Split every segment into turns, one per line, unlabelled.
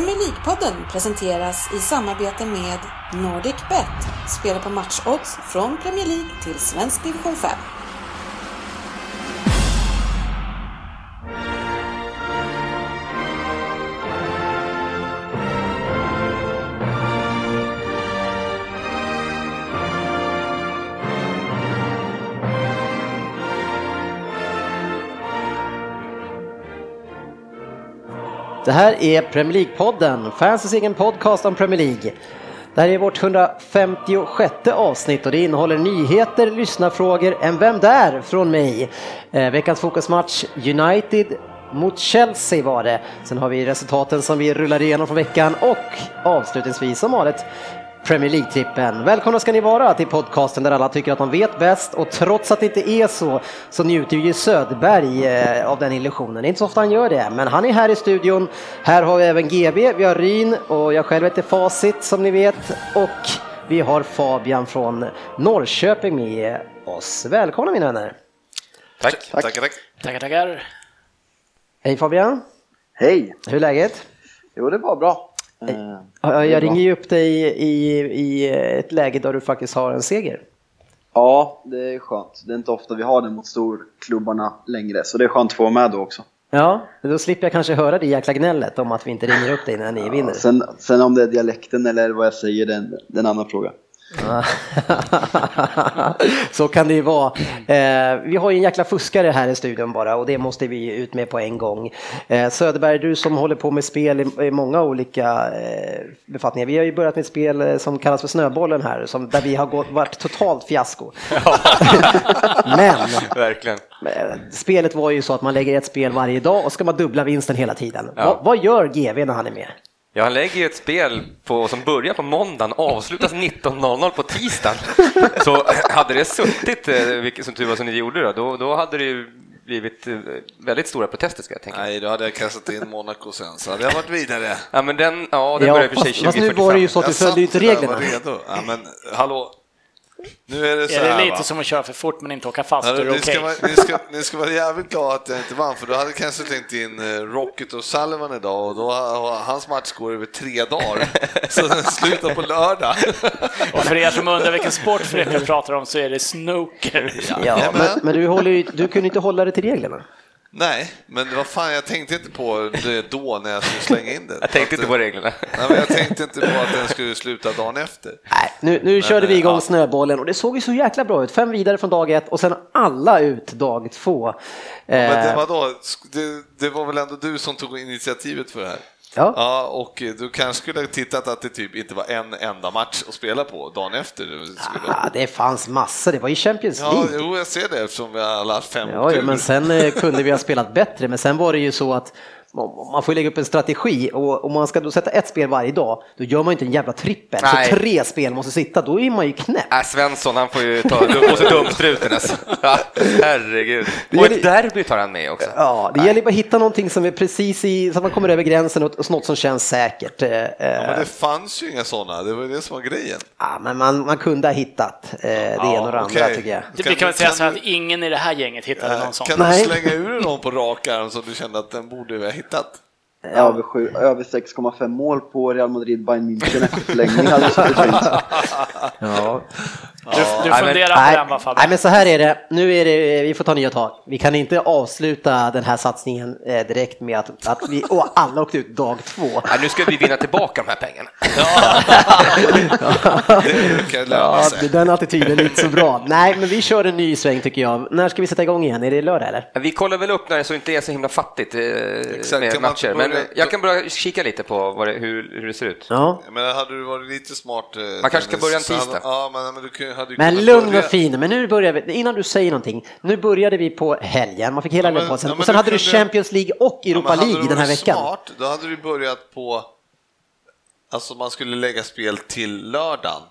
Premier League-podden presenteras i samarbete med NordicBet. Spela på matchodds från Premier League till svensk division 5.
Det här är Premier League-podden, fansens egen podcast om Premier League. Det här är vårt 156 avsnitt och det innehåller nyheter, lyssnarfrågor, en Vem där? från mig. Eh, veckans fokusmatch United mot Chelsea var det. Sen har vi resultaten som vi rullar igenom från veckan och avslutningsvis som vanligt Premier League-trippen. Välkomna ska ni vara till podcasten där alla tycker att de vet bäst och trots att det inte är så så njuter ju Söderberg eh, av den illusionen. Det är inte så ofta han gör det, men han är här i studion. Här har vi även GB, vi har Ryn och jag själv heter Facit som ni vet och vi har Fabian från Norrköping med oss. Välkomna mina vänner!
Tack, tack, tack. tack.
Tackar, tackar.
Hej Fabian!
Hej!
Hur är läget?
Jo, det var bra. Eh,
Ja, Jag ringer ju upp dig i, i ett läge där du faktiskt har en seger.
Ja, det är skönt. Det är inte ofta vi har det mot storklubbarna längre, så det är skönt att få vara med då också.
Ja, då slipper jag kanske höra det jäkla gnället om att vi inte ringer upp dig när ni vinner.
Sen, sen om det är dialekten eller vad jag säger, det är en, det är en annan fråga.
Så kan det ju vara. Eh, vi har ju en jäkla fuskare här i studion bara och det måste vi ut med på en gång. Eh, Söderberg, du som håller på med spel i, i många olika eh, befattningar. Vi har ju börjat med ett spel eh, som kallas för Snöbollen här, som, där vi har gått, varit totalt fiasko. Men
Verkligen.
eh, spelet var ju så att man lägger ett spel varje dag och ska man dubbla vinsten hela tiden.
Ja.
Vad, vad gör GV när han är med?
Ja, han lägger ju ett spel på, som börjar på måndagen, avslutas 19.00 på tisdagen. Så hade det suttit, eh, vilket som tur var som ni gjorde då, då, då hade det ju blivit eh, väldigt stora protester ska jag tänka.
Nej, då hade jag kastat in Monaco sen, så hade jag varit vidare.
Ja, men den, ja, den
Ja,
och för sig
fast, fast nu var det ju så att du följde ju inte
och
reglerna.
redo. Ja, men hallå, nu är det så
Är det
här
lite
va?
som att köra för fort men inte åka fast?
Ja, ni, ska vara, ni, ska, ni ska vara jävligt glada att jag inte vann, för då hade jag kanske slängt in eh, Rocket och Sullivan idag och då har hans match går över tre dagar, så den slutar på lördag.
Och för er som undrar vilken sportförening jag pratar om så är det snooker.
Ja,
Jajamän.
men, men du, håller ju, du kunde inte hålla dig till reglerna.
Nej, men vad fan, jag tänkte inte på det då när jag skulle slänga in den.
Jag tänkte
Att,
inte på reglerna.
Nej, men jag tänkte inte på att den skulle sluta dagen efter.
Nej, nu, nu körde vi igång
ja.
snöbollen och det såg ju så jäkla bra ut. Fem vidare från dag ett och sen alla ut dag två.
Men det,
Eh,
vadå, det, det var väl ändå du som tog initiativet för det här?
Ja.
Ja, och du kanske skulle ha tittat att det typ inte var en enda match att spela på dagen efter. Skulle...
ah, det fanns massor, det var ju Champions
Ja,
League.
jo, jag ser det eftersom vi alla haft fem
Ja, ja, men sen eh, kunde vi ha spelat bättre, men sen var det ju så att man får lägga upp en strategi och om man ska då sätta ett spel varje dag, då gör man ju inte en jävla trippel.
Nej.
Så tre spel måste sitta, då är man ju knäpp.
Äh, Svensson, han får ju ta på sig dumstruten alltså. Ja, herregud.
Det
Och ett derby tar han med också.
Ja, det gäller bara att hitta någonting som är precis i, så att man kommer över gränsen och, något som känns säkert. Eh,
Ja,
eh,
men det fanns ju inga sådana, det var ju det som var grejen.
Ja, men man, man kunde ha hittat eh, det ena och det andra
okej.
tycker jag.
Det,
Kan
vi kan väl säga så att ingen i det här gänget hittade någon sån.
Kan du slänga ur någon på rak arm som du kände att den borde ha hittat?
Över, sju- över 6,5 mål på Real Madrid Bayern München efter förlängning hade suttit fint.
Ja.
Du, du
Nej, men-
funderar på
Nej,
den va
nej,
Fabian?
men så här är det. Nu är det, vi får ta nya tag. Vi kan inte avsluta den här satsningen eh, direkt med att, att vi och alla åkte ut dag två.
Ja, nu ska vi vinna tillbaka de här pengarna.
Det kan löna
Ja, den attityden är inte så bra. Nej, men vi kör en ny sväng tycker jag. När ska vi sätta igång igen? Är det lördag eller?
Vi kollar väl upp när det så inte är så himla fattigt eh,
Exakt,
med
kan
matcher,
börja-
men jag kan börja kika lite på vad det, hur, hur det ser ut.
Ja.
Menar, hade du varit lite smart... eh,
Man kanske ska börja en tisdag.
Ja, men, men du kunde- hade ju
Men lugn
börja-
och fin, men nu börjar vi, innan du säger någonting, nu började vi på helgen, man fick hela
Ja, men-
ja,
ja, men
och sen
du
hade du
kunde-
Champions League och
Ja,
Europa
hade
League
du
den här veckan.
Smart, då hade du börjat på... Alltså man skulle lägga spel till lördagen.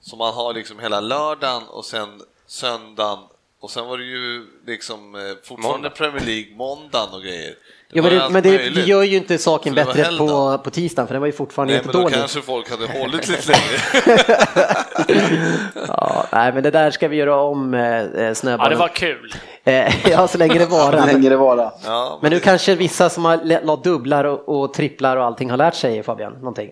Så man har liksom hela lördagen och sen söndagen och sen var det ju liksom eh, fortfarande
Måndag.
Premier League måndagen och grejer.
Ja,
var
men det, men det, det gör ju inte saken bättre på, på tisdagen, för den var ju fortfarande
Nej,
inte
men då
dålig.
kanske folk hade hållit lite längre.
Ja, nej, men det där ska vi göra om eh,
Ja,
snöbollen.
det var kul.
Eh, ja, så länge det
Så
varar.
länge det vara.
Ja,
Men nu
det-
kanske vissa som har lä- la dubblar och, och tripplar och allting har lärt sig Fabian, någonting?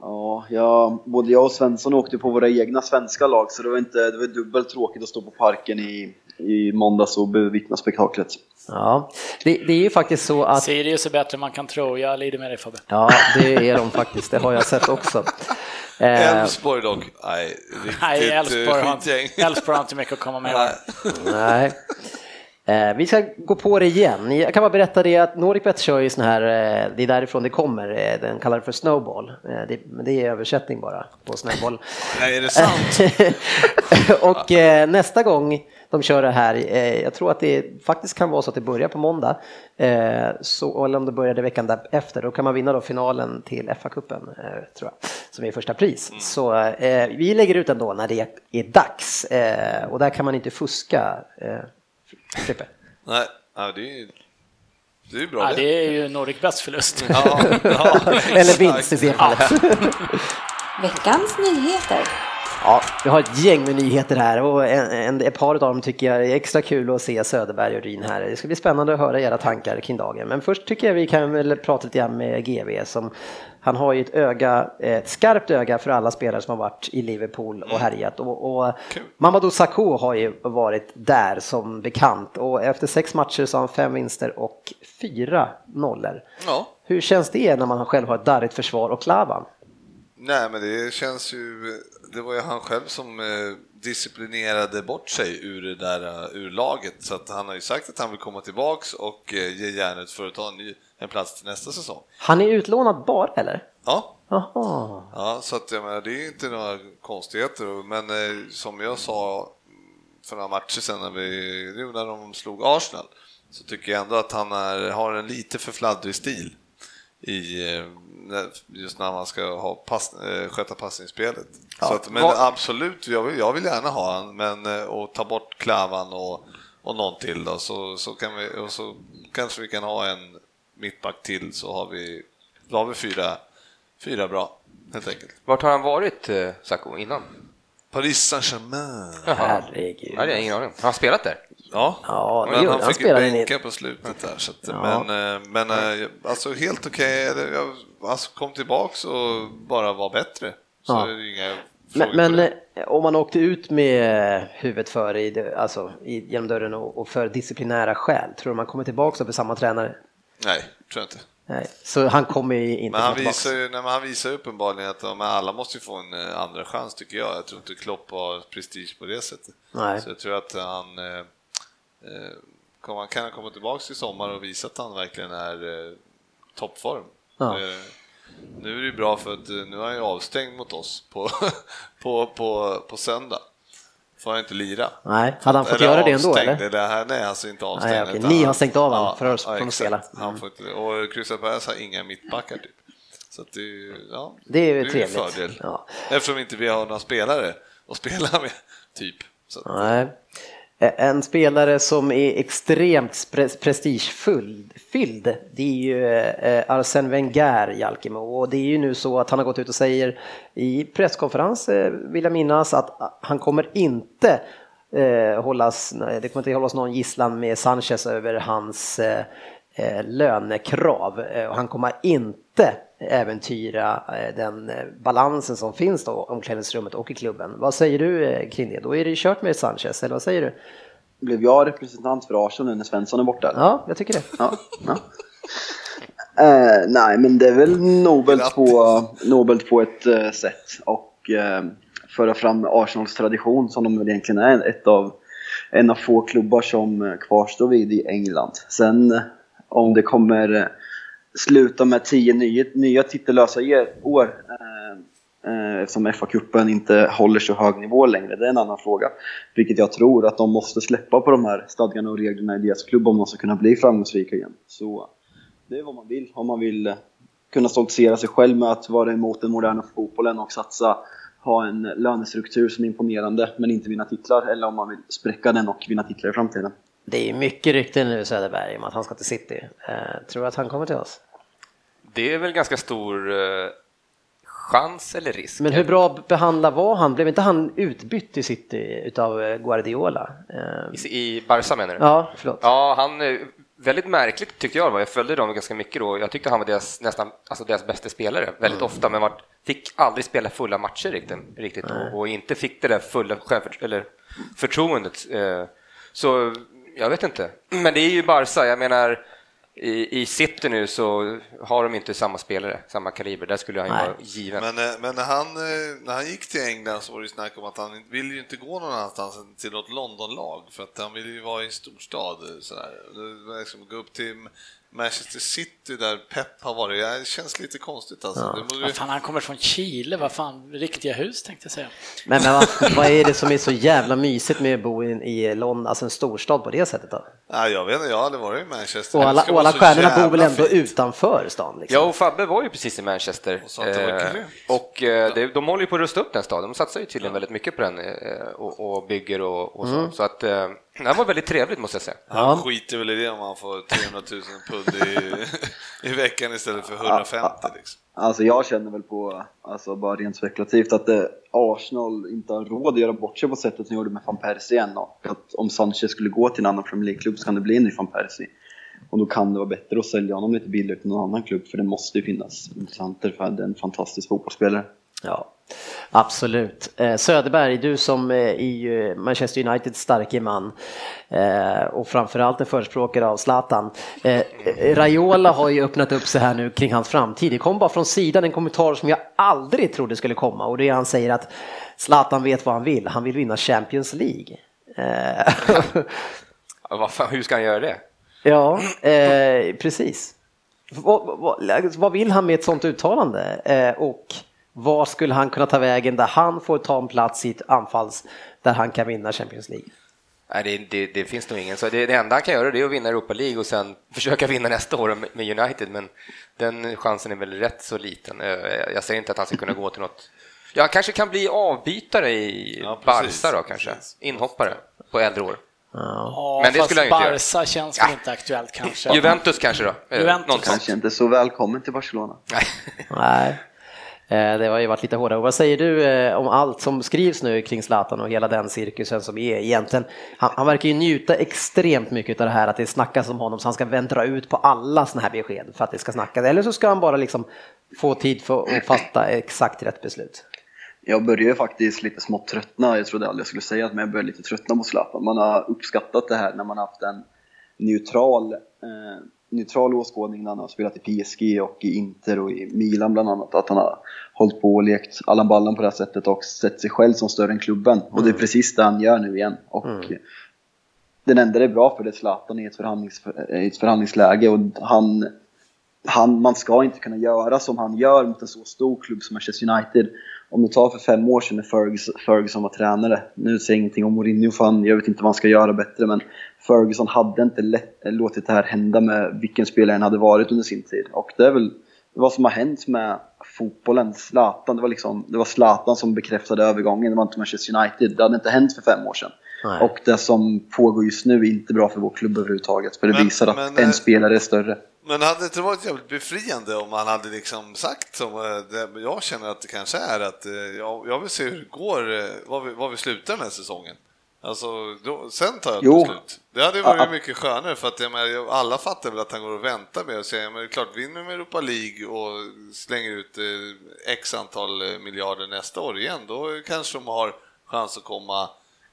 Ja, jag, både jag och Svensson åkte på våra egna svenska lag så det var, inte, det var dubbelt tråkigt att stå på parken i, i måndags och bevittna spektaklet.
Ja, det, det är ju faktiskt så att
Sirius är bättre än man kan tro. Jag lider med dig Fabbe.
Ja, det är de faktiskt. Det har jag sett också. Eh,
Elfsborg dock, nej, riktigt
Nej,
eh,
Elfsborg har, har inte mycket att komma med.
Nej.
Eh, vi ska gå på det igen. Jag kan bara berätta det att NordicBet kör ju sån här, eh, det är därifrån det kommer, eh, den kallar det för snowball. Eh, det, men det är översättning bara på snowball.
Nej, är det sant?
och eh, nästa gång de kör det här, eh, jag tror att det faktiskt kan vara så att det börjar på måndag, eh, så, eller om det började veckan därefter, då kan man vinna då finalen till FA-cupen, eh, tror jag, som är första pris. Så eh, vi lägger ut den då när det är dags eh, och där kan man inte fuska. Eh, Frippe.
Nej, ja, det är ju det är ju bra
Ja,
det.
det är ju Nordic bäst förlust.
Ja, ja,
Eller vinst i det fallet.
Veckans nyheter.
Ja, vi har ett gäng med nyheter här och en, en, ett par av dem tycker jag är extra kul att se Söderberg och Ryn här. Det ska bli spännande att höra era tankar kring dagen. Men först tycker jag vi kan väl prata lite grann med GV som han har ju ett öga, ett skarpt öga för alla spelare som har varit i Liverpool och härjat. Och, och Mamadou Sakho har ju varit där som bekant och efter sex matcher så har han fem vinster och fyra nollor.
ja.
Hur känns det när man själv har ett darrigt försvar och Klavan?
Nej, men det känns ju... Det var ju han själv som eh, disciplinerade bort sig ur det där eh, ur laget, så att han har ju sagt att han vill komma tillbaks och eh, ge järnet för att ta en, ny, en plats till nästa säsong.
Han är utlånad bara eller?
Ja,
Jaha.
ja så att jag menar, det är inte några konstigheter, men eh, som jag sa för några matcher sedan när, vi, när de slog Arsenal, så tycker jag ändå att han är, har en lite för fladdrig stil i eh, just när man ska ha pass, eh, sköta passningsspelet. så att, men
vad-
absolut, jag vill, jag vill gärna ha han, men eh, och ta bort Klavan och, och någon till då, så, så, kan vi, och så kanske vi kan ha en mittback till så har vi, då har vi fyra, fyra bra helt enkelt.
Vart har han varit, Sacco, innan?
Paris Saint-Germain.
Herregud.
Ja, det har jag ingen aning. Har han spelat där?
Ja,
Ja,
men han
han.
fick ju bänka på slutet där. Så att,
Ja.
Men, eh, men eh, alltså helt okej. Okay. Alltså, kom tillbaks och bara var bättre. Så
Ja.
är det inga
Men, men eh, om man åkte ut med huvudet före i, alltså, i, genom dörren och, och för disciplinära skäl, tror du man kommer tillbaka med samma tränare?
Nej, tror jag inte.
Nej, så han kommer ju inte
Men han
tillbaka.
visar ju, nej, men han visar uppenbarligen att men alla måste ju få en andra chans tycker jag. Jag tror inte Klopp har prestige på det sättet.
Nej.
Så jag tror att han eh, kommer, han kan komma tillbaks i sommar och visa att han verkligen är eh, toppform.
Ja.
Eh, nu är det ju bra för att eh, nu är han ju avstängd mot oss på, på, på, på söndag. Får han inte lira.
Nej, hade han fått
Eller
göra det ändå eller?
eller? här- Nej, alltså inte avstängd.
Nej,
utan
Ni har
han-
stängt av honom för oss från att
exakt.
spela.
Han
Mm.
får inte, och Crystal Palace har inga mittbackar typ. Så att det, är ju- ja,
Det är
en fördel.
Ja.
Eftersom inte vi har några spelare att spela med, typ. Så
Nej. Eh, en spelare som är extremt prestigefylld, det är ju eh, Arsène Wenger, Jalkemo. Och det är ju nu så att han har gått ut och säger i presskonferens, eh, vill jag minnas, att han kommer inte eh, hållas, det kommer inte hållas någon gisslan med Sanchez över hans lönekrav. Och han kommer inte äventyra eh, den eh, balansen som finns då omklädningsrummet och i klubben. Vad säger du eh, kring det? Då är det kört med Sanchez, eller vad säger du?
Blev jag representant för Arsenal nu när Svensson är borta?
Ja, jag tycker det.
Ja, ja. Eh, nej, men det är väl nobelt på, nobelt på ett eh, sätt och eh, föra fram Arsenals tradition som de väl egentligen är ett av, en av få klubbar som kvarstår vid i England. Sen om det kommer sluta med tio nya, nya titellösa år eh, eh eftersom FA-cupen inte håller så hög nivå längre, det är en annan fråga. Vilket jag tror att de måste släppa på de här stadgarna och reglerna i deras klubb om de ska kunna bli framgångsrika igen. Så det är vad man vill, om man vill eh, kunna stoltsera sig själv med att vara emot den moderna fotbollen och satsa, ha en lönestruktur som är imponerande men inte vinna titlar, eller om man vill spräcka den och vinna titlar i framtiden.
Det är mycket rykten nu Söderberg om att han ska till City. Eh, tror du att han kommer till oss?
Det är väl ganska stor eh, chans eller risk.
Men hur bra behandlad var han? Blev inte han utbytt i City utav eh, Guardiola? Eh,
I, I Barca menar du?
Ja, förlåt.
Ja, han, eh, väldigt märkligt tyckte jag det var. Jag följde dem ganska mycket då. Jag tyckte han var deras, nästan, alltså deras bästa spelare väldigt
Mm.
ofta, men var, fick aldrig spela fulla matcher riktigt, riktigt och, och inte fick det där fulla eller förtroendet. Eh, Så jag vet inte. Men det är ju Barca, jag menar i, i City nu så har de inte samma spelare, samma kaliber. Där skulle han ju vara given.
Men, eh, men när, han, eh, när han gick till England så var det ju snack om att han vill ju inte gå någon annanstans än till något Londonlag för att han vill ju vara i en storstad. eh, Sådär. Liksom, gå upp till Manchester City där Pep har varit, ja, det känns lite konstigt alltså. Det borde
Vad fan, han kommer från Chile, vad fan, riktiga hus tänkte jag säga.
Men, men vad, vad är det som är så jävla mysigt med att bo i, i London, alltså en storstad på det sättet då?
Ja, jag vet inte, jag har aldrig varit i Manchester.
Och alla, och alla stjärnorna bor väl ändå
fint.
utanför stan? Liksom.
Ja, och Fabbe var ju precis i Manchester.
Och
Eh, och eh, det, de håller ju på att rusta upp den staden. De satsar ju tydligen väldigt mycket på den eh, och, och bygger och, och så.
Mm.
Så att eh, det här var väldigt trevligt måste jag säga.
Han skiter väl i det om han får 300 000 pund i, i veckan istället för 150 liksom.
Alltså jag känner väl på, alltså bara rent spekulativt, att eh, Arsenal inte har råd att göra bort sig på sättet som gjorde med van Persie än. Och att om Sanchez skulle gå till en annan Premier League-klubb så kan det bli en ny van Persie. Och då kan det vara bättre att sälja honom lite billigare till någon annan klubb, för det måste ju finnas intressenter för det är en fantastisk fotbollsspelare.
Ja, absolut. Eh, Söderberg, du som eh, i eh, Manchester Uniteds starke man eh, och framförallt en förespråkare av Zlatan. Eh, eh, Raiola har ju öppnat upp sig här nu kring hans framtid. Det kom bara från sidan en kommentar som jag aldrig trodde skulle komma och det är han säger att Zlatan vet vad han vill. Han vill vinna Champions League. Eh,
Ja, fan, hur ska han göra det?
ja, eh, precis. Vad, vad, vad vill han med ett sånt uttalande? Eh, och vad skulle han kunna ta vägen där han får ta en plats i ett anfalls där han kan vinna Champions League?
Nej, det, det, det finns nog ingen. Så det, det enda han kan göra det är att vinna Europa League och sen försöka vinna nästa år med, United, men den chansen är väl rätt så liten. Eh, Jag, säger inte att han ska kunna gå till något... Ja, han kanske kan bli avbytare i
Ja, precis,
Barca då kanske.
precis.
Inhoppare på äldre år.
Ja,
Men det
fast
skulle han ju inte
Barca känns väl inte aktuellt kanske.
Juventus kanske då? Eh,
Juventus.
Kanske inte så välkommen till Barcelona.
Nej.
Nej, Eh, det har ju varit lite hårdare. Vad säger du eh, om allt som skrivs nu kring Zlatan och hela den cirkusen som är egentligen? Han, han verkar ju njuta extremt mycket av det här att det snackas om honom så han ska vänta ut på alla sådana här besked för att det ska snackas. Eller så ska han bara liksom få tid för att fatta exakt rätt beslut.
Jag börjar ju faktiskt lite smått tröttna, jag trodde aldrig jag skulle säga det, men jag börjar lite tröttna på Zlatan. Man har uppskattat det här när man har haft en neutral, eh, neutral åskådning när han har spelat i PSG och i Inter och i Milan bland annat. Att han har hållit på och lekt Allan Ballan på det här sättet och sett sig själv som större än klubben. Och det är precis det han gör nu igen. Och Den enda det är bra för det är Zlatan i ett, förhandlings, i ett förhandlingsläge och han han, man ska inte kunna göra som han gör mot en så stor klubb som Manchester United. Om du tar för fem år sedan när Ferguson, Ferguson var tränare, nu säger jag ingenting om Mourinho för han, jag vet inte vad han ska göra bättre, men Ferguson hade inte lätt, låtit det här hända med vilken spelare han hade varit under sin tid. Och det är väl vad som har hänt med fotbollen, Zlatan, det var liksom, det var Zlatan som bekräftade övergången, det var inte Manchester United. Det hade inte hänt för fem år sedan.
Nej.
Och det som pågår just nu är inte bra för vår klubb överhuvudtaget, för det
Men-
visar att
men,
en
eh,
spelare är större.
Men hade det inte varit jävligt befriande om han hade liksom sagt som eh, jag känner att det kanske är att eh, jag, vill se hur det går, eh, var vi, var vi slutar den här säsongen. Alltså, då, sen tar jag ett
Jo.
beslut. Det hade varit
Ja.
mycket skönare för att jag menar, alla fattar väl att han går och väntar med att säga men det är klart, vinner med Europa League och slänger ut eh, x antal miljarder nästa år igen, då kanske de har chans att komma,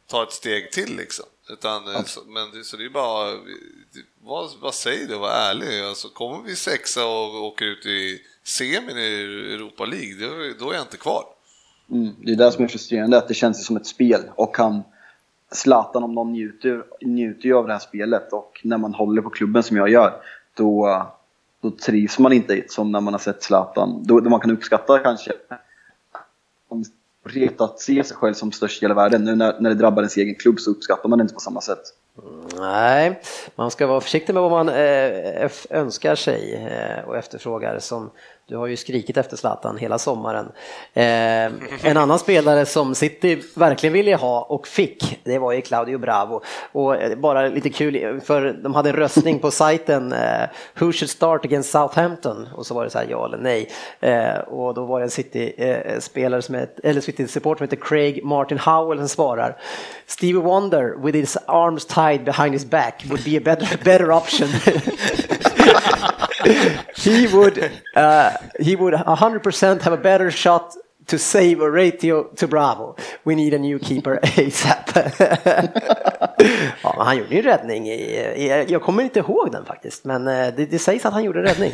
ta ett steg till liksom. Utan, så, men så det är bara, vad, vad säger du, var ärlig. Alltså, kommer vi sexa och åker ut i semin i Europa League, då, då är jag inte kvar.
Mm, det är det som är frustrerande, att det känns som ett spel och han Zlatan om någon njuter, njuter ju av det här spelet och när man håller på klubben som jag gör då, då trivs man inte som när man har sett Zlatan. Då, då man kan uppskatta kanske rätt att se sig själv som störst i hela världen. Nu när, när det drabbar ens egen klubb så uppskattar man det inte på samma sätt.
Nej, man ska vara försiktig med vad man eh, önskar sig eh, och efterfrågar. Som du har ju skrikit efter Zlatan hela sommaren. Eh, en annan spelare som City verkligen ville ha och fick, det var ju Claudio Bravo. Och eh, bara lite kul, för de hade en röstning på sajten, eh, Who should start against Southampton? Och så var det så här ja eller nej. Eh, och då var det en City-spelare eh, som het, eller City-support som heter Craig Martin Howell som svarar Stevie Wonder with his arms tied behind his back would be a better, better option. he would uh, he would 100% have a better shot to save a ratio to Bravo. We need a new keeper ASAP. ja, han gjorde ju en räddning. I, i, jag kommer inte ihåg den faktiskt, men eh, det, det sägs att han gjorde en räddning.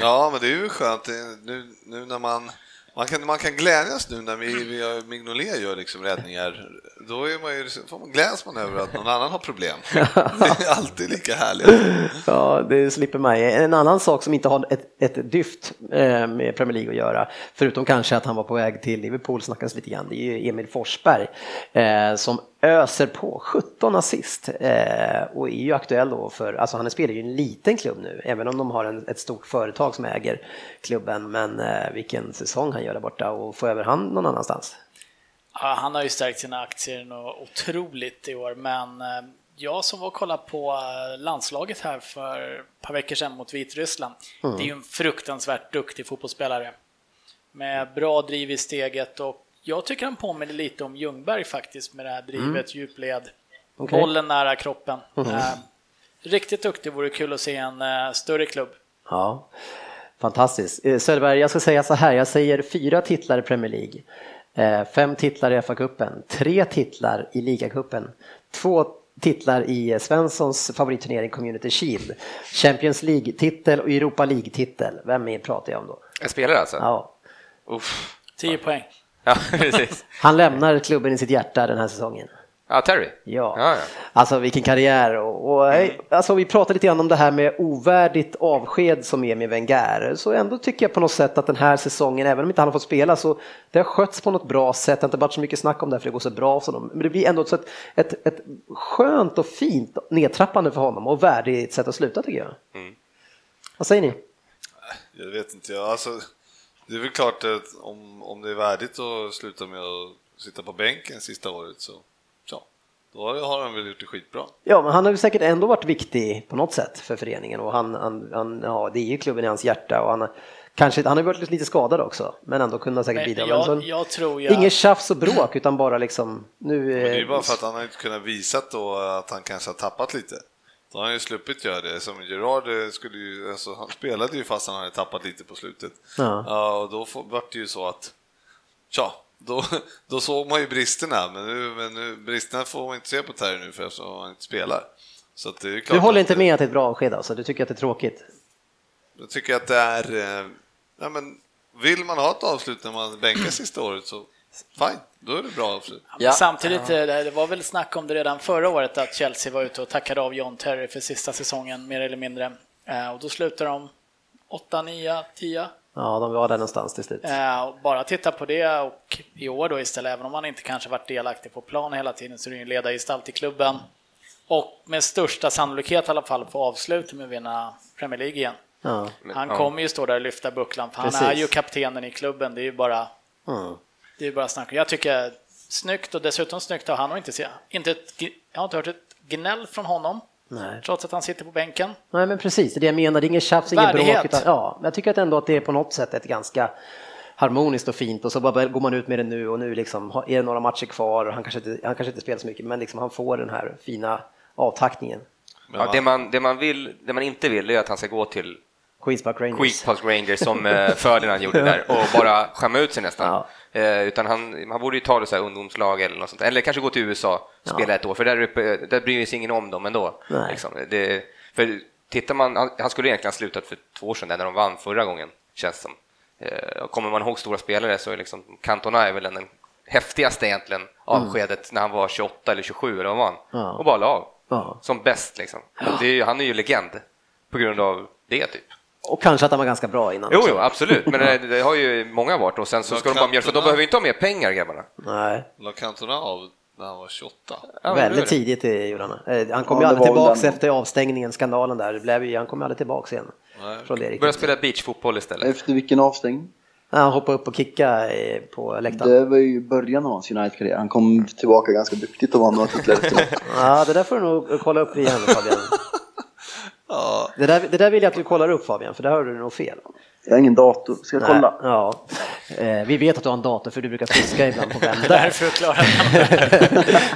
Ja, men det är ju skönt nu, nu när man man kan, man kan glädjas nu när vi, vi Mignolet gör liksom räddningar. Då är man ju, får man gläds man över att någon annan har problem. Det är alltid lika härligt.
Ja, det slipper mig. En annan sak som inte har ett, ett dyft eh, med Premier League att göra, förutom kanske att han var på väg till Liverpool, snackas lite grann, det är ju Emil Forsberg eh, som öser på 17 assist eh, och är ju aktuell då för, alltså han spelar ju i en liten klubb nu, även om de har en, ett stort företag som äger klubben, men vilken säsong han gör där borta och få över han någon annanstans.
Ja, han har ju stärkt sina aktier något otroligt i år, men jag som var och kollade på eh, landslaget här för ett par veckor sedan mot Vitryssland. Mm. Det är ju en fruktansvärt duktig fotbollsspelare. Med bra driv i steget och jag tycker han påminner lite om Ljungberg faktiskt med det här drivet, mm. djupled, okay. bollen nära kroppen. Mm. Eh, riktigt duktig, vore kul att se en eh, större klubb.
Ja, fantastiskt. Eh, Söderberg, jag ska säga så här, jag säger fyra titlar i Premier League. Eh, fem titlar i FA-cupen, tre titlar i ligacupen, två titlar i Svenssons favoritturnering Community Shield. Champions League-titel och Europa League-titel. Vem pratar jag om då?
En spelare alltså?
Ja.
Uff. 10 poäng.
Ja, precis.
Han lämnar klubben i sitt hjärta den här säsongen.
Ja, Terry?
Ja. ja, ja. Alltså vilken karriär. Och, och mm. alltså, vi pratade lite grann om det här med ovärdigt avsked som är med Wenger. Så ändå tycker jag på något sätt att den här säsongen, även om inte han har fått spela, så det har skötts på något bra sätt. Det har inte varit så mycket snack om det för det går så bra för dem. Men det blir ändå ett, ett, ett skönt och fint nedtrappande för honom och värdigt sätt att sluta tycker jag. Mm. Vad säger ni?
Jag vet inte, jag, alltså, det är väl klart att om, om det är värdigt att sluta med att sitta på bänken sista året så då har han väl gjort det skitbra.
Ja, men han har ju säkert ändå varit viktig på något sätt för föreningen och han, han, han ja, det är ju klubben i hans hjärta och han Kanske, han har varit lite skadad också, men ändå kunnat säkert bidra.
Jag, jag tror jag...
Inget tjafs och bråk, utan bara liksom nu...
Men det är bara för att han har inte kunnat visa då att han kanske har tappat lite. Då har han ju sluppit göra det. Som Gerard eh, skulle ju, alltså, han spelade ju fast han hade tappat lite på slutet. Ja. ja och då vart det ju så att, tja, då, då såg man ju bristerna, men, nu, men nu, bristerna får man inte se på Terry nu för eftersom han inte spelar. Så det är
du håller inte med att det är ett bra avsked alltså? Du tycker att det är tråkigt?
Jag tycker att det är, eh, ja, men vill man ha ett avslut när man bänkar sista året så fine, då är det bra avslut.
Ja, samtidigt, eh, det var väl snack om det redan förra året att Chelsea var ute och tackade av John Terry för sista säsongen mer eller mindre. Eh, och då slutar de 8, 9, 10
Ja, de var där någonstans till slut.
Eh, bara titta på det och i år då istället, även om man inte kanske varit delaktig på plan hela tiden, så är det ju en ledargestalt i klubben. Och med största sannolikhet i alla fall få avsluta med att vinna Premier League igen. Ja. Han kommer ju stå där och lyfta bucklan, för Precis. han är ju kaptenen i klubben. Det är ju bara, mm. Det är bara snack. Jag tycker snyggt och dessutom snyggt har han och inte, inte ett, jag har inte hört ett gnäll från honom. Nej. Trots att han sitter på bänken.
Nej men precis, det är det jag menar, det är ingen tjafs, ingen bråk. Utan, ja, jag tycker att ändå att det är på något sätt ett ganska harmoniskt och fint och så bara går man ut med det nu och nu liksom är det några matcher kvar och han kanske inte, han kanske inte spelar så mycket men liksom han får den här fina avtackningen.
Ja, det, man, det, man vill, det man inte vill är att han ska gå till
Queens Park Rangers,
Queens Park Rangers som eh, Ferdinand gjorde där och bara skämma ut sig nästan. Ja. Eh, utan han, han borde ju ta det så här ungdomslag eller något sånt, eller kanske gå till USA och spela ett år, för där uppe där bryr sig ingen om dem ändå. Liksom. Det, för tittar man, han, han skulle egentligen ha slutat för två år sedan när de vann förra gången, känns det som. Eh, kommer man ihåg stora spelare så är liksom Cantona är väl den häftigaste egentligen avskedet mm. när han var 28 eller 27 eller vad var han? Ja. Och bara la av. Ja. Som bäst liksom. Är, han är ju legend på grund av det typ.
Och kanske att han var ganska bra innan.
Jo, jo absolut, men det, det, har ju många varit och sen så ska de bara mjölka, för de behöver inte ha mer pengar grabbarna.
Nej.
La Cantona av när han var 28?
Ja, Väldigt tidigt gjorde han. Eh, han kom ja, ju aldrig tillbaks efter avstängningen, skandalen där. Det blev ju, han kom ju aldrig tillbaks igen. från det
Börja
riktigt.
spela beachfotboll istället.
Efter vilken avstängning?
Han hoppade upp och kickade eh, på läktaren.
Det var ju början av hans United-karriär. Han kom tillbaka ganska duktigt och vann några titlar.
Ja, det där får du nog kolla upp igen Fabian.
Ja,
Det där, det där vill jag att du kollar upp Fabian, för där har du nog fel.
Jag har ingen dator, ska jag kolla?
Nej, ja. Eh, vi vet att du har en dator för du brukar fiska ibland på där.
därför klarar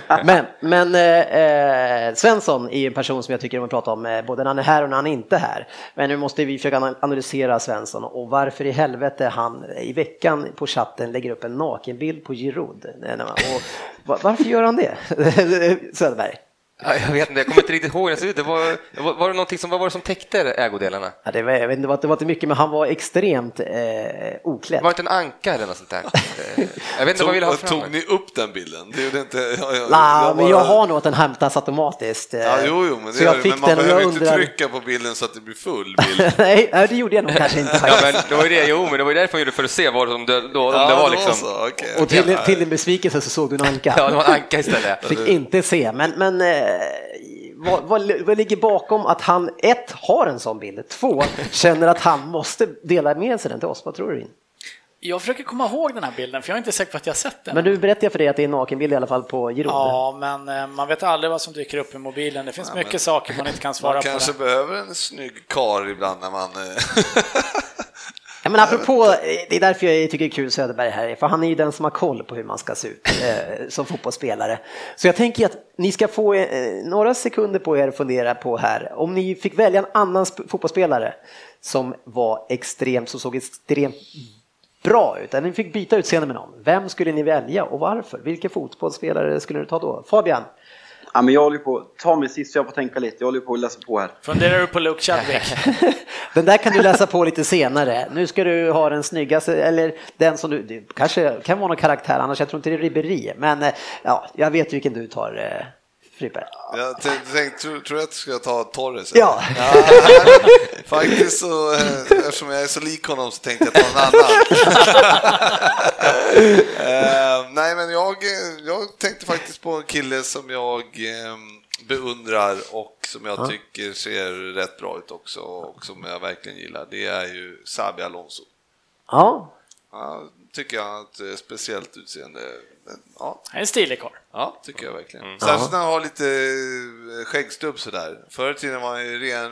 det.
Men, men eh, eh, Svensson är en person som jag tycker om att prata om eh, både när han är här och när han inte är här. Men nu måste vi försöka ana- analysera Svensson och varför i helvete han i veckan på chatten lägger upp en nakenbild på Giroud. Och, va- varför gör han det? Söderberg?
Ja, Jag vet inte, jag kommer inte riktigt ihåg hur den ser ut. Det var, var, det någonting som, vad var det som täckte ägodelarna?
Ja, det var, jag vet inte, det var- det var inte mycket, men han var extremt eh, oklädd.
Var det inte en anka eller något sånt där? Eh, Jag vet inte vad jag ha
tog,
fram.
tog ni upp den bilden? Det gjorde inte... Jag, jag,
Nej,
jag
men
bara-
jag har nog att den hämtas automatiskt. eh,
Ja, jo, jo, men, det
så jag
det,
fick
men man
den
behöver inte
undrar...
trycka på bilden så att det blir full bild.
nej, det gjorde jag nog kanske inte
Ja, men det var ju det, jo, men det var ju därför jag gjorde det, för att se vad som det, då,
Ja,
det var liksom...
så, okej,
Och till, till din besvikelse så såg du en anka.
Ja, det var en anka istället.
Fick inte se, men, men eh, vad, vad, vad ligger bakom att han ett, har en sån bild, två, känner att han måste dela med sig den till oss? Vad tror du? In?
Jag försöker komma ihåg den här bilden, för jag är inte säker på att jag har sett den.
Men du berättade för dig att det är en nakenbild i alla fall på Giroud.
Ja, men eh, man vet aldrig vad som dyker upp i mobilen. Det finns mycket saker man inte kan svara
Man
på.
kanske
där.
behöver en snygg kar ibland när man...
Ja, men apropå, eh, det är därför jag tycker det är kul Söderberg här, för han är ju den som har koll på hur man ska se ut eh, som fotbollsspelare. Så jag tänker att ni ska få eh, några sekunder på er att fundera på här, om ni fick välja en annan sp- fotbollsspelare som var extremt, som såg extremt bra ut, eller ni fick byta utseende med någon, vem skulle ni välja och varför? Vilken fotbollsspelare skulle du ta då? Fabian?
Ja, men jag håller på, ta mig sist så jag får tänka lite. Jag håller på att läsa på här.
Funderar du på Luke Chadwick?
Den där kan du läsa på lite senare. Nu ska du ha den snyggaste, eller den som du, det kanske kan vara någon karaktär, annars jag tror inte det är Ribéry. Men eh, ja, jag vet vilken du tar, Frippe.
Jag tänkte, tror, tror jag att du ska ta Torres?
Ja.
Faktiskt så, eh, eftersom jag är så lik honom så tänkte jag ta en annan. Eh, nej, men jag, jag tänkte faktiskt på en kille som jag eh, beundrar och som jag tycker ser rätt bra ut också och som jag verkligen gillar. Det är ju Sabi Alonso.
Ja,
Ja, tycker jag har ett eh, speciellt utseende. Men, Ja,
en stilig karl.
Ja, tycker jag verkligen. Särskilt när han har lite eh, skäggstubb sådär. Förr i tiden var han ju ren,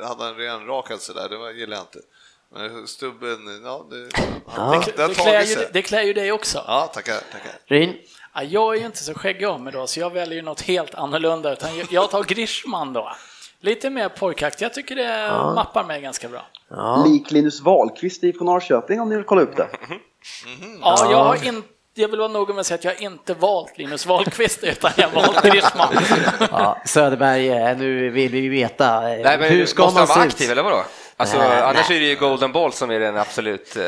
eh, hade han renrakad sådär, det var, gillade jag inte. Men stubben, ja, det, ja. det, det
Det klär, ju, det klär ju dig också.
Ja, tackar, tackar.
Ryn.
Ja, jag är ju inte så skäggig av mig då, så jag väljer ju något helt annorlunda. Utan jag- tar Grishman då. Lite mer pojkaktig. Jag tycker det mappar mig ganska bra.
Ja.
Lik Linus Wahlqvist i från Norrköping om ni vill kolla upp det.
Ja, jag har inte jag vill vara noga med att säga att jag inte valt Linus Wahlqvist utan jag har valt Grishman.
Ja, Söderberg, eh, nu vill vi veta, eh,
Nej, men
hur ska
måste
man
han vara
se
aktiv
ut?
eller vadå? Alltså,
Nej,
annars
nej.
är det ju Golden Ball som är den absolut... Eh,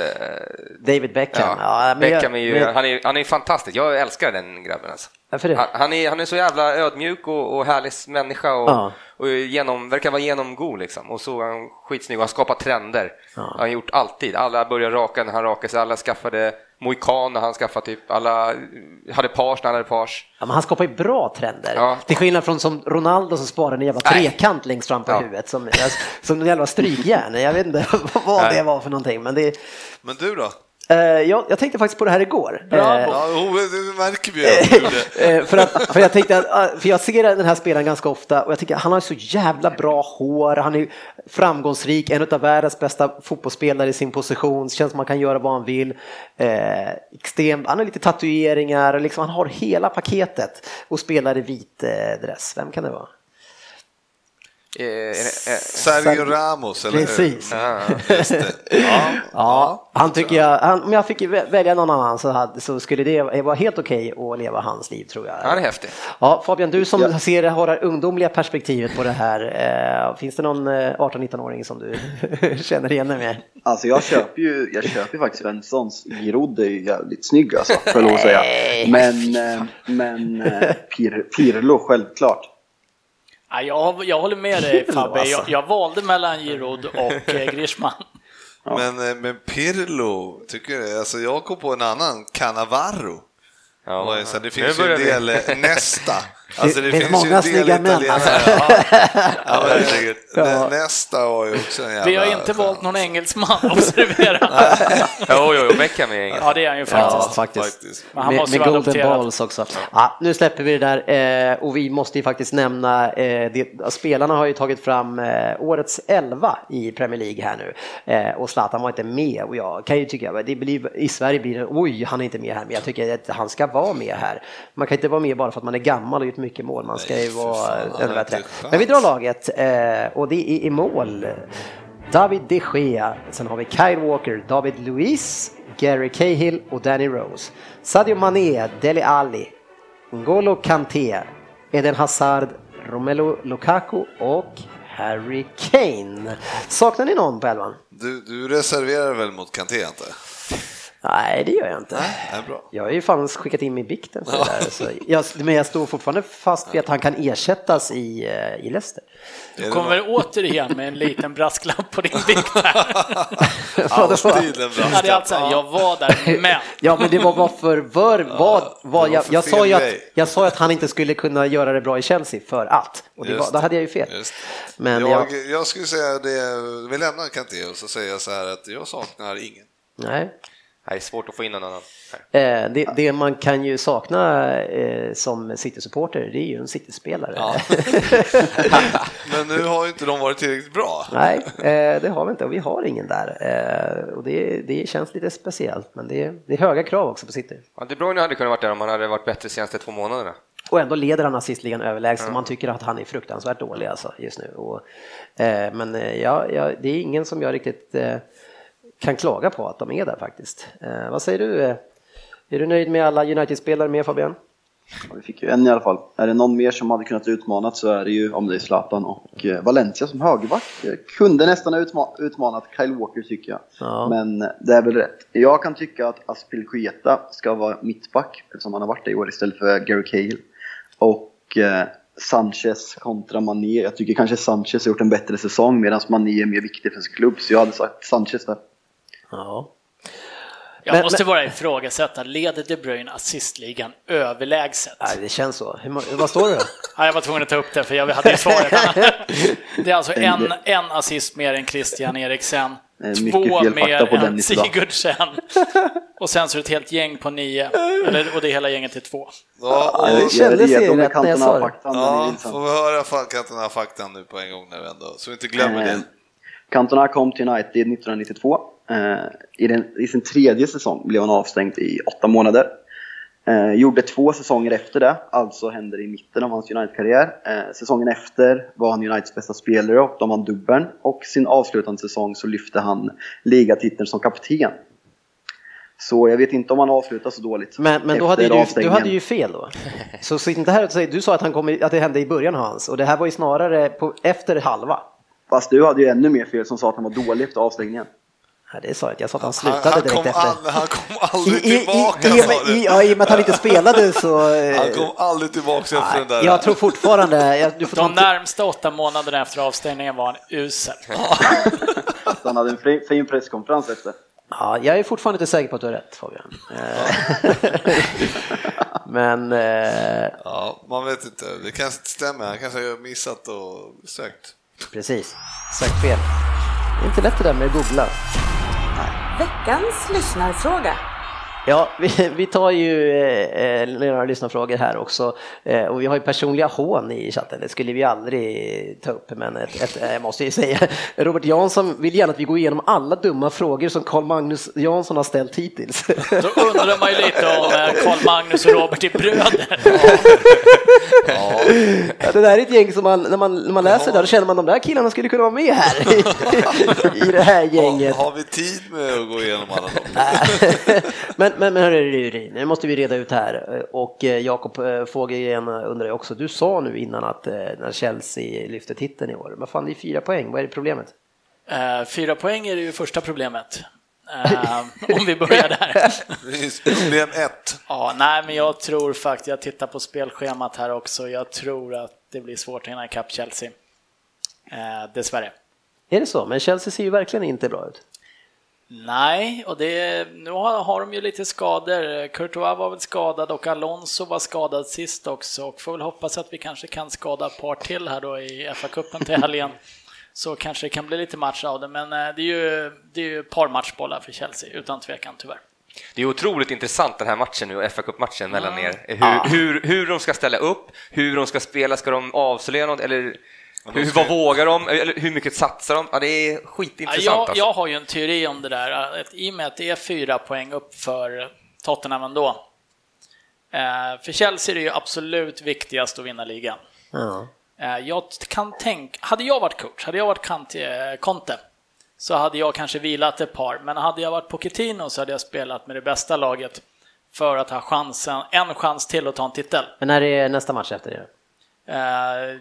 David Beckham.
ja,
Ja,
Beckham är ju,
men-
han är, han är fantastisk. Jag älskar den grabben alltså.
Varför det?
Han, han, är, han är så jävla ödmjuk och, och härlig människa och,
Ja.
och genom, verkar vara genomgod liksom. Och så är han skitsnygg och han skapar trender.
Ja.
Han har gjort alltid. Alla började raka när han rakade sig, alla skaffade mohikan när han skaffade typ, alla hade page när han hade page.
Ja, men han skapar ju bra trender.
Ja.
Till skillnad från som Ronaldo som sparar en jävla
Nej.
trekant längst fram på
Ja.
huvudet som, som en jävla strykjärn. Jag vet inte vad
Nej.
det var för någonting. Men det,
Men du då?
Eh, jag, jag tänkte faktiskt på det här igår.
Bravo.
Eh,
det märker vi.
Eh, för, att, för jag tänkte att, ah, för jag ser den här spelaren ganska ofta och jag tycker han har så jävla bra hår, han är framgångsrik, en av världens bästa fotbollsspelare i sin position, känns som man kan göra vad han vill. Eh, extrem, han har lite tatueringar, liksom, han har hela paketet och spelar i vit eh, dress. Vem kan det vara?
Eh, är det- eh,
Sergio Ramos, eller hur?
Precis.
ja.
Det. Ja.
Ja, han tycker jag, han, om jag fick vä- välja någon annan så, hade, så skulle det vara helt okej att leva hans liv tror jag.
Han är häftig.
Ja, Fabian, du som
Ja.
ser, har det ungdomliga perspektivet på det här, eh, finns det någon eh, 18-19-åring som du känner igen dig med?
Alltså jag köper ju, jag köper ju faktiskt Svenssons. Giroud är ju jävligt snygg alltså, får jag lov att säga. Men, eh, men eh, Pir, Pirlo självklart.
Ja, jag, jag håller med dig Fabbe.
alltså.
Jag, jag valde mellan Giroud och eh, Grishman.
Men, eh, men Pirlo, tycker jag, alltså jag kom på en annan, Cannavaro.
Ja.
Så det finns ju en del eh, nästa. Alltså det,
finns
finns
många snygga män.
italienare. Ja. Ja.
Ja.
Nästa var ju också en jävla
Vi har inte valt någon engelsman, observera.
Jo, jo, jo, Beckham är ingen.
Ja, det är han ju
Ja,
faktiskt.
faktiskt.
Faktiskt.
Men han
med,
måste
med golden
adopterad.
balls också. Ja, nu släpper vi det där eh, och vi måste ju faktiskt nämna, eh, det, spelarna har ju tagit fram eh, årets 11 i Premier League här nu och Zlatan var inte med och jag kan ju tycka, det blir, i Sverige blir det, oj han är inte med här, men jag tycker att han ska vara med här. Man kan inte vara med bara för att man är gammal och mycket mål, man ska ju vara
fan, han har
över
inte
rätt.
chans.
Men vi drar laget eh, och det är i mål. David de Gea, sen har vi Kyle Walker, David Luiz, Gary Cahill och Danny Rose. Sadio Mané, Dele Alli, N'Golo Kanté, Eden Hazard, Romelu Lukaku och Harry Kane. Saknar ni någon på elvan?
Du, du reserverar väl mot Kanté inte?
Nej, det gör jag inte.
Nej, bra.
Jag har ju fan skickat in min bikten för det där. Så jag, men jag står fortfarande fast vid att han kan ersättas i, eh, i Leicester.
Det
Kommer återigen med en liten brasklapp på din bikt här.
Alltid en
Ja, det är alltså,
brasklapp.
jag var där, men
Ja, men det var varför, var, vad, vad
det var
jag,
för
jag, sa ju att, jag sa ju att han inte skulle kunna göra det bra i Chelsea för att. Och det var, då hade jag ju fel.
Just.
Men
jag,
jag,
jag skulle säga det, vi lämnar Kanté och så säger jag så här att jag saknar ingen.
nej.
Nej, svårt att få in någon annan.
Eh, det, det man kan ju sakna eh, som City-supporter, det är ju en City-spelare.
Ja. Men nu har ju inte de varit tillräckligt bra.
Nej, eh, det har vi inte och vi har ingen där. Eh, och det, det känns lite speciellt, men det, det är höga krav också på City.
Ja, De Bruyne hade kunnat varit där om han hade varit bättre de senaste två månaderna.
Och ändå leder han assistligan överlägset och man tycker att han är fruktansvärt dålig alltså just nu. Och, men ja, ja, det är ingen som jag riktigt kan klaga på att de är där faktiskt. Eh, vad säger du? eh? Är du nöjd med alla United-spelare med Fabian?
Ja, vi fick ju en i alla fall. Är det någon mer som hade kunnat utmanat så är det ju om det är Zlatan och eh, Valencia som högerback. Eh, Kunde nästan ha utma- utmanat Kyle Walker tycker jag.
Ja.
Men det är väl rätt. Jag kan tycka att Aspilicueta ska vara mittback eftersom han har varit det i år istället för Gary Cahill. Och eh, Sanchez kontra Mané. Jag tycker kanske Sanchez har gjort en bättre säsong medan Mané är mer viktig för sin klubb. Så jag hade sagt Sanchez där.
Ja.
jag
Men-
måste
men-
bara ifrågasätta, leder De Bruyne assistligan överlägset?
Nej, det känns så. Hur, vad står det då?
Ja, jag var tvungen att ta upp det, för jag hade ju svaret. Det är alltså en, en assist mer än Christian Eriksen, två mer
på
än. Sigurdsen, och sen så är det ett helt gäng på nio, eller, och det hela gänget är två.
Ja, och,
det
Jag är
kändes ju
med
rätt när jag sa det.
Ja, får vi höra Cantona faktan nu på en gång nu ändå, så vi inte glömmer
Eh,
det.
Cantona kom till United 1992. Eh, i, den, I sin tredje säsong blev han avstängd i åtta månader. Eh, gjorde två säsonger efter det, alltså hände det i mitten av hans United-karriär. Eh, säsongen efter var han Uniteds bästa spelare och de vann dubbeln. Och sin avslutande säsong så lyfte han ligatiteln som kapten. Så jag vet inte om han avslutar så dåligt.
Men, men då hade du, du hade ju fel då. Så sitt inte här och säg, du sa att, han kom, i- att det hände i början av hans och det här var ju snarare på, efter halva.
Fast du hade ju ännu mer fel som sa att han var dålig efter avstängningen.
Nej, det sa jag inte, jag sa att han
Han,
slutade
han,
direkt
kom
efter.
all, han kom
I,
aldrig
i, i,
tillbaka
i, och
sa
med,
du.
i, ja, I och med att han inte spelade så... eh,
Han kom aldrig tillbaka efter den där.
Jag tror fortfarande... Jag, du får
De närmsta åtta månaderna efter avstängningen var han usel.
Han hade en fin, fin presskonferens efter.
Ja, jag är fortfarande inte säker på att du har rätt Fabian. Eh, Men... eh,
Ja, man vet inte. Det kanske inte stämmer. Han kanske har missat och sökt.
Precis, sagt fel. Det är inte lätt det där med att googla.
Veckans lyssnarfråga.
Ja, vi, vi tar ju eh, eh, några lyssnarfrågor här också eh, och vi har ju personliga hån i chatten, det skulle vi aldrig ta upp, men ett, ett, eh, jag måste ju säga, Robert Jansson vill gärna att vi går igenom alla dumma frågor som Carl Magnus Jansson har ställt hittills.
Då undrar man ju lite om eh, Karl Magnus och Robert är bröder.
Ja,
Ja, det där är ett gäng som man, när man, när man läser det där, då känner man de där killarna skulle kunna vara med här i, i det här gänget.
har, har vi tid med att gå igenom alla dem?
men men, men hörru, nu måste vi reda ut här. Och eh, Jakob eh, Fågelgren undrar jag också, du sa nu innan att eh, när Chelsea lyfte titeln i år, men fan det är fyra poäng, vad är det problemet?
Eh, Fyra poäng är det ju första problemet. Eh, Om vi börjar där.
Problem ett.
Ja, nej, men jag tror faktiskt, jag tittar på spelschemat här också, jag tror att det blir svårt att hinna ikapp Chelsea. Eh, dessvärre.
Är det så? Men Chelsea ser ju verkligen inte bra ut.
Nej, och det, nu har, har de ju lite skador. Courtois var väl skadad och Alonso var skadad sist också och får väl hoppas att vi kanske kan skada ett par till här då i FA-cupen till helgen. Så kanske det kan bli lite match av det, men eh, det är ju, det är ju ett par matchbollar för Chelsea, utan tvekan tyvärr.
Det är otroligt intressant den här matchen nu, fa Cup-matchen mellan er. Hur, hur, hur de ska ställa upp, hur de ska spela, ska de avslöja något eller hur, vad vågar de? Eller hur mycket satsar de? Ja, det är skitintressant.
Ja, jag,
alltså.
jag har ju en teori om det där, att i och med att det är fyra poäng upp för Tottenham ändå. Eh, för Chelsea är det ju absolut viktigast att vinna ligan.
Ja.
Eh, jag kan tänka, hade jag varit coach, hade jag varit Conte, eh, Conte så hade jag kanske vilat ett par, men hade jag varit Pochettino så hade jag spelat med det bästa laget för att ha chansen, en chans till att ta en titel.
Men när är nästa match efter det?
Eh,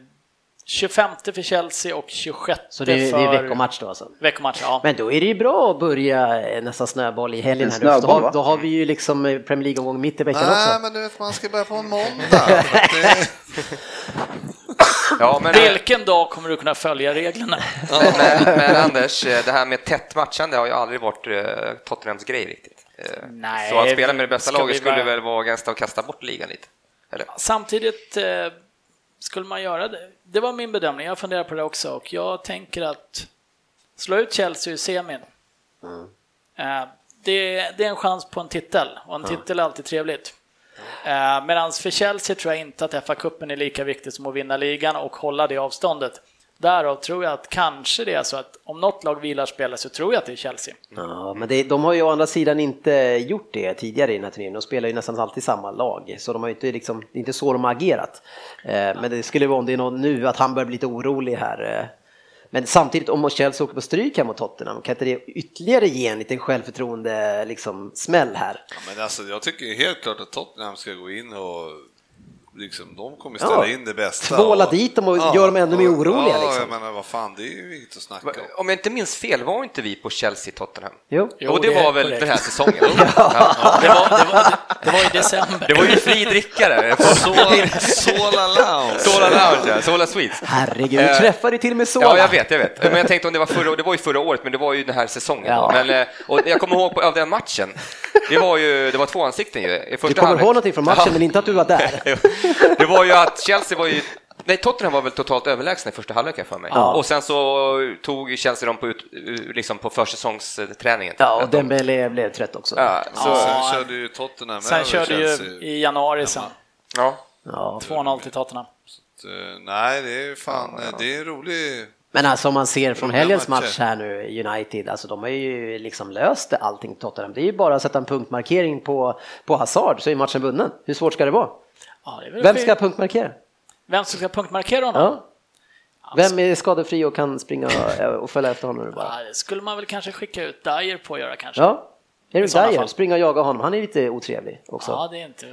25 för Chelsea och 26
Så det är,
för...
det är veckomatch då alltså?
Veckomatch, ja.
Men då är det ju bra att börja eh, nästa snöboll i helgen.
En
Här. Då,
snöboll,
har,
va?
då har vi ju liksom Premier League-omgång mitt i veckan
Nej,
också.
men du vet, man ska börja på en måndag. Det,
Ja, men,
Vilken dag kommer du kunna följa reglerna?
men, men Anders, eh, det här med tätt matchande har ju aldrig varit eh, Tottenhams grej riktigt. Eh,
Nej,
så att spela med det bästa laget skulle
bara-
väl vara ganska att kasta bort ligan lite? Eller?
Samtidigt skulle man göra det. Det var min bedömning, jag funderar på det också och jag tänker att slå ut Chelsea i semin. Eh, det, det är en chans på en titel och en titel är alltid trevligt. Eh, Medan för Chelsea tror jag inte att FA-cupen är lika viktig som att vinna ligan och hålla det avståndet. Därav tror jag att kanske det är så att om något lag vilar spelare så tror jag att det är Chelsea.
Ja, men det, de har ju å andra sidan inte gjort det tidigare i den här turneringen. De spelar ju nästan alltid samma lag, så de har ju inte liksom, det är inte så de har agerat. Eh, men det skulle vara om det är någon nu att han börjar bli lite orolig här. Eh. Men samtidigt om Chelsea åker på stryk här mot Tottenham, kan inte det ytterligare ge en liten självförtroende liksom, smäll här?
ja, men alltså, jag tycker helt klart att Tottenham ska gå in och liksom, de kommer ställa
Ja,
in det bästa.
tvåla
och-
dit dem och gör dem ännu mer oroliga,
Ja,
liksom.
jag menar vad fan, det är ju inget att snacka om.
Om jag inte minns fel var inte vi på Chelsea-Tottenham?
Jo.
Jo,
och det,
det
var väl
korrekt.
den här säsongen? ja.
Det var, det var, det var i december.
Det var ju fri drickare
Sola, Lounge.
Sola Lounge, ja. Sola Sweets.
Herregud,
Eh,
du träffade ju till och med Sola.
Ja, jag vet, jag vet. Men jag tänkte om det var förra, det var ju förra året, men det var ju den här säsongen.
Ja.
Men, eh, och jag kommer ihåg på, av den matchen, det var ju, det var två ansikten ju. I första
Du kommer ihåg någonting från matchen,
Ja.
men inte att du var där.
Det var ju att Chelsea var ju Nej, Tottenham var väl totalt överlägsna i första halvlek för mig.
Ja.
Och sen så tog Chelsea dem på, ut, liksom på försäsongsträningen.
Ja, och Dembélé blev trött också.
Ja, så,
Sen körde ju Tottenham
Sen körde ju i januari sen.
ja.
Ja.
2-0 till Tottenham.
Så, Nej, det är ju fan, det är en rolig...
Men alltså om man ser från helgens match här nu, United, alltså de har ju liksom löst allting Tottenham. Det är ju bara att sätta en punktmarkering på, på Hazard så är matchen vunnen. Hur svårt ska det vara?
Ja,
Vem ska punktmarkera?
Vem som ska punktmarkera honom?
Ja. Vem är skadefri och kan springa och- och följa efter honom? Bara?
Ja, det skulle man väl kanske skicka ut Dyer på att göra kanske.
Ja,
Sådana
Dyer,
fall.
springa och jaga honom. Han är lite otrevlig också.
Ja, det är inte...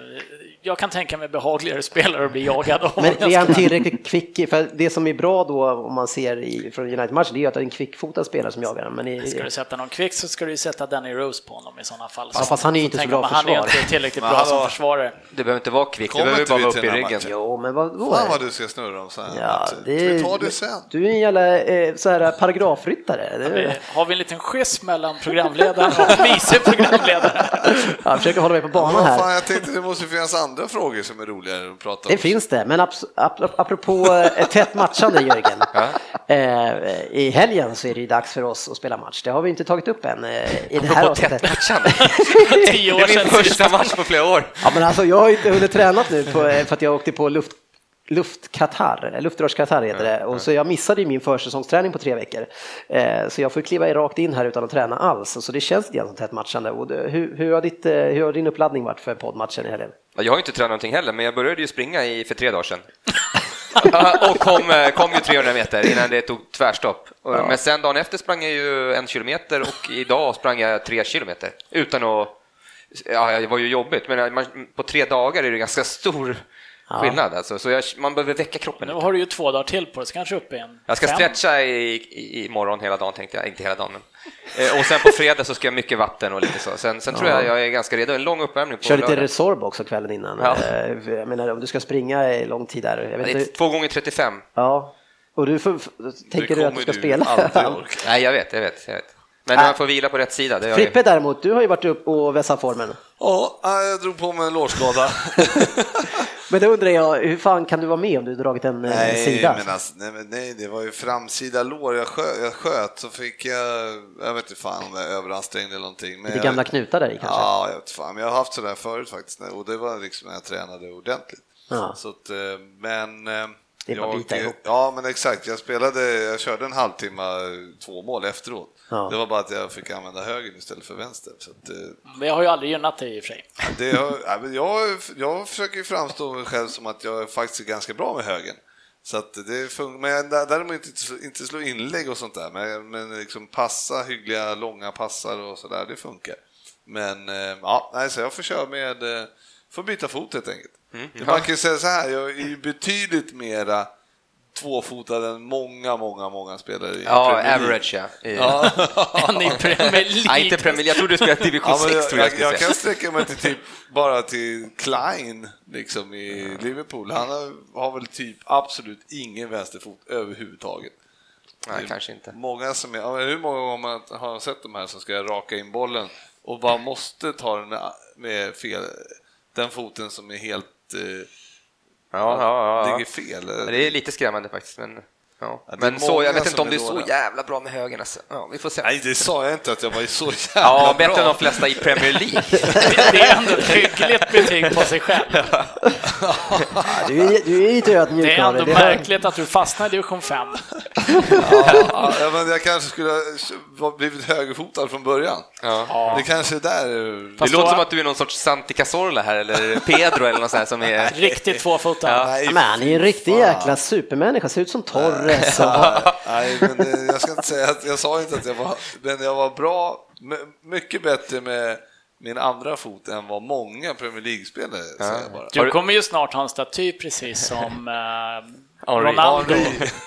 Jag kan tänka mig behagligare spelare att bli jagad av.
Men är han tillräckligt kvick? För det som är bra då om man ser i, från United-matchen det är ju att det är en kvickfotad spelare som jagar honom. Men i,
Ska du sätta någon kvick så ska du sätta Danny Rose på honom i sådana fall.
Ja, fast han är ju inte så
tänker
bra
man, Han är inte tillräckligt bra som försvarare.
Det behöver inte vara kvickt, det behöver bara vara upp i ryggen.
matchen?
Jo, men vad, vad
Fan
är
vad du ska snurra om så här.
Ja, det
vi ta det sen?
Du är en jävla eh, så här, paragrafryttare. Det,
Vi- Har vi en liten schism mellan programledaren och vice programledaren?
jag försöker hålla mig på banan här.
fan, jag tänkte det måste finnas andra frågor som är roligare att prata om.
Det finns det, men abs- ap- apropå eh, ett tätt matchande Jörgen. Eh, I helgen så är det ju dags för oss att spela match. Det har vi inte tagit upp än eh, i det här avsnittet.
Det
år
är min första match på flera år.
Ja, men alltså, jag har inte hunnit träna nu på, för att jag åkte på luft Luftkatar, eller luftrörskatar heter det, och så jag missade ju min försäsongsträning på tre veckor. Eh, så jag får kliva rakt in här utan att träna alls, så det känns lite grann som tätt matchande. Och hur, hur, har ditt, eh, hur har din uppladdning varit för poddmatchen i helgen?
Ja, Jag har inte tränat någonting heller, men jag började ju springa i, för tre dagar sedan. och kom, eh, kom ju 300 meter innan det tog tvärstopp. Och- Men sen dagen efter sprang jag ju en kilometer och idag sprang jag tre kilometer utan att... Ja, det var ju jobbigt, men på tre dagar är det ganska stor skillnad. Alltså. Så jag, man behöver väcka kroppen.
Nu
lite.
har du ju två dagar till på dig, så kanske upp i en
Jag ska
fem.
stretcha i, i, imorgon hela dagen tänkte jag, inte hela dagen. Men. Eh, Och sen på fredag så ska jag mycket vatten och lite så. Sen, sen tror jag jag är ganska redo. En lång uppvärmning på
Kör lite
lördag.
Resorb också kvällen innan.
Ja.
Eh, Jag menar om du ska springa i lång tid där. Jag vet inte,
två gånger 35.
ja. Och du får, tänker du att du ska
du
spela?
Nej, jag vet, jag vet. Jag vet. Men man får vila på rätt sida. Det
Frippe däremot, du har ju varit upp och vässat formen.
Ja, jag drog på mig en lårskada.
Men då undrar jag, hur fan kan du vara med om du dragit en eh,
nej,
sida?
men alltså, nej, men nej, det var ju framsida lår. Jag sköt, jag sköt så fick jag, jag vet inte fan om jag överansträngde eller någonting. Men
Lite
jag,
gamla knutar där i kanske?
Ja, jag vet fan. Men jag har haft sådär förut faktiskt och det var liksom när jag tränade ordentligt.
Ja.
Så att, eh, men eh,
Det är bara att bita ihop.
Ja, men exakt. Jag spelade, jag körde en halvtimme, två mål efteråt.
Ja.
Det var bara att jag fick använda höger istället för vänster. Så att, eh,
Men jag har ju aldrig gynnat dig i och för sig.
det har, ja, men jag, jag försöker ju framstå mig själv som att jag faktiskt är ganska bra med högen. Så att det funkar, men jag, däremot inte, inte slå inlägg och sånt där, men, men liksom passa hyggliga långa passar och sådär, det funkar. Men eh, ja, nej, så jag får köra med, eh, får byta fot helt enkelt. Man kan ju säga så här, jag är ju betydligt mera tvåfotad än många, många, många spelare i
Ja,
Premier League.
average ja. I-
Än i Premier League.
Ja, inte Premier League. Jag trodde du spelade division
Ja, men
6
jag,
tror jag
jag, jag kan sträcka mig till typ bara till Klein liksom i Liverpool. Han har, har väl typ absolut ingen vänsterfot överhuvudtaget.
Nej, kanske inte.
Många som är, ja, hur många gånger man har sett de här som ska raka in bollen och bara måste ta den med fel, den foten som är helt eh,
Ja, ja, ja.
ligger fel.
ja. Det är lite skrämmande faktiskt. Men, ja.
Ja, det är
men så, jag vet inte om det är
är
så
dåliga.
jävla bra med högen. Alltså. Ja, vi får se.
Nej, det sa jag inte att jag var så jävla
Ja,
bra.
bättre än de flesta i Premier League.
Det är ändå ett hyggligt betyg på sig själv.
Ja, du, är, du är lite ödmjuk
Det är ändå.
Det
märkligt att du fastnar i division 5.
Ja, ja, men jag kanske skulle ha blivit högerfotad från början.
Ja.
Det kanske är där...
Det
Fast
låter
då-
som att du är någon sorts Santi Cazorla här, eller Pedro eller något sånt här som är...
Riktigt tvåfotad.
Ja.
Nej,
Men han är ju en riktig
fan.
jäkla supermänniska, ser ut som Torres.
Nej, men det, jag ska inte säga att jag sa inte att jag var, men jag var bra, my- mycket bättre med min andra fot än vad många Premier League-spelare säger jag bara.
Du kommer ju snart ha en staty precis som eh. Ronaldo.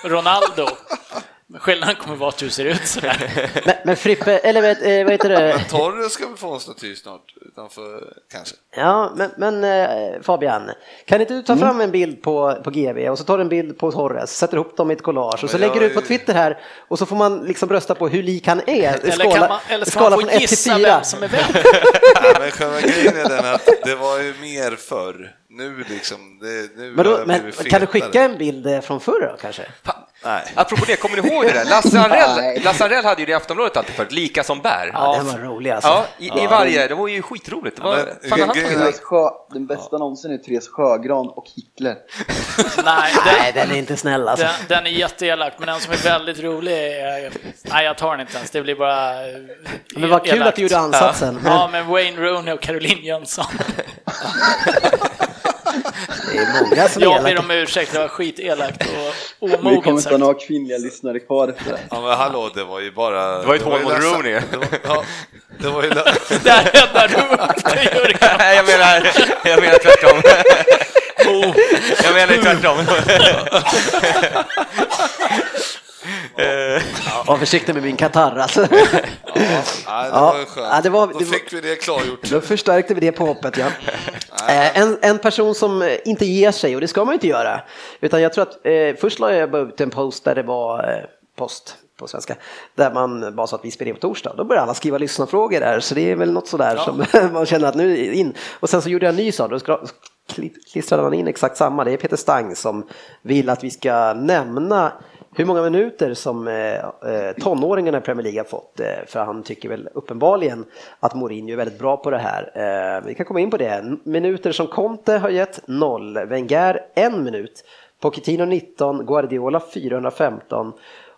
Ronaldo. Men Skillnaden kommer vara att du ser ut sådär.
Men, men Frippe, eller vet, eh, vad heter det?
Torres ska väl få en staty snart, utanför kanske.
Ja, men, men eh, Fabian, kan inte du ta fram en bild på, på GV och så tar du en bild på Torres, sätter ihop dem i ett collage och så lägger du ut på Twitter här och så får man liksom rösta på hur lik han är.
Eller,
skala
kan man, eller ska
skala
man
från
få
1 till
gissa
4.
vem som är vem?
Nej, men själva grejen är den att det var ju mer förr. Nu liksom, det, nu
Men, då, men kan du skicka en bild eh, från förr då, kanske?
Nej.
Apropå det, kommer ni ihåg det där? Lasse Anrell, Lasse Anrell hade ju det i Aftonbladet alltid förut, lika som bär.
Ja, den var rolig alltså.
Ja, i, i varje, det var ju skitroligt. Det var,
men
fan, han
Sjö, den bästa någonsin är Therese Sjögran och Hitler.
Nej,
Nej,
den,
den är inte snäll alltså.
den, den är jätteelak, men den som är väldigt rolig är... Nej, jag tar den inte ens. Det blir bara...
Men vad kul
elakt.
att du gjorde ansatsen. Men
Ja, men Wayne Rooney och Caroline Jönsson.
det är många som
Jag ber om ursäkt, det var skitelakt och
Vi kommer
omoget
inte ha
sagt.
några kvinnliga lyssnare kvar efter det.
Ja men hallå, det var ju bara...
Det var ju ett hån mot. Rooney.
Det var, ju...
Där räddar du upp det, Jörgen.
Nej, jag menar, jag menar tvärtom. Jag menar tvärtom.
Var försiktig med min katarr alltså.
Nej, det
Ja, ja, det var-
Då fick vi det klargjort.
Då förstärkte vi det på hoppet, ja. Eh, En, en person som eh, inte ger sig, och det ska man inte göra, utan jag tror att eh, först la jag ut en post där det var eh, post på svenska, där man bara sa att vi spelar in på torsdag. Då började alla skriva lyssnarfrågor där, så det är väl något sådär som man känner att nu in. Och sen så gjorde jag en ny sak, då klistrade man in exakt samma. Det är Peter Stang som vill att vi ska nämna hur många minuter som eh, eh, tonåringarna i Premier League har fått. Eh, för han tycker väl uppenbarligen att Mourinho är väldigt bra på det här. Vi kan komma in på det. Minuter som Conte har gett 0, Wenger en minut, Pochettino 19, Guardiola 415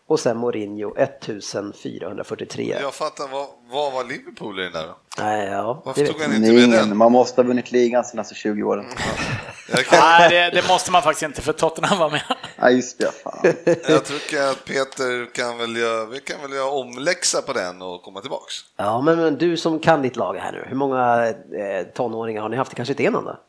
och sen Mourinho 1443.
Jag fattar, vad, vad var Liverpool i den där då?
Nej, ja,
Varför tog han inte med den?
man måste ha vunnit ligan senaste 20 åren.
Jag, kan,
Nej, det, det måste man faktiskt inte, för Tottenham var med.
Ja, just det. Fan.
jag tycker att Peter kan väl göra, vi kan väl göra omläxa på den och komma tillbaks.
Ja, men, men du som kan ditt lag här nu, hur många eh, tonåringar har ni haft? Det kanske inte är någon då?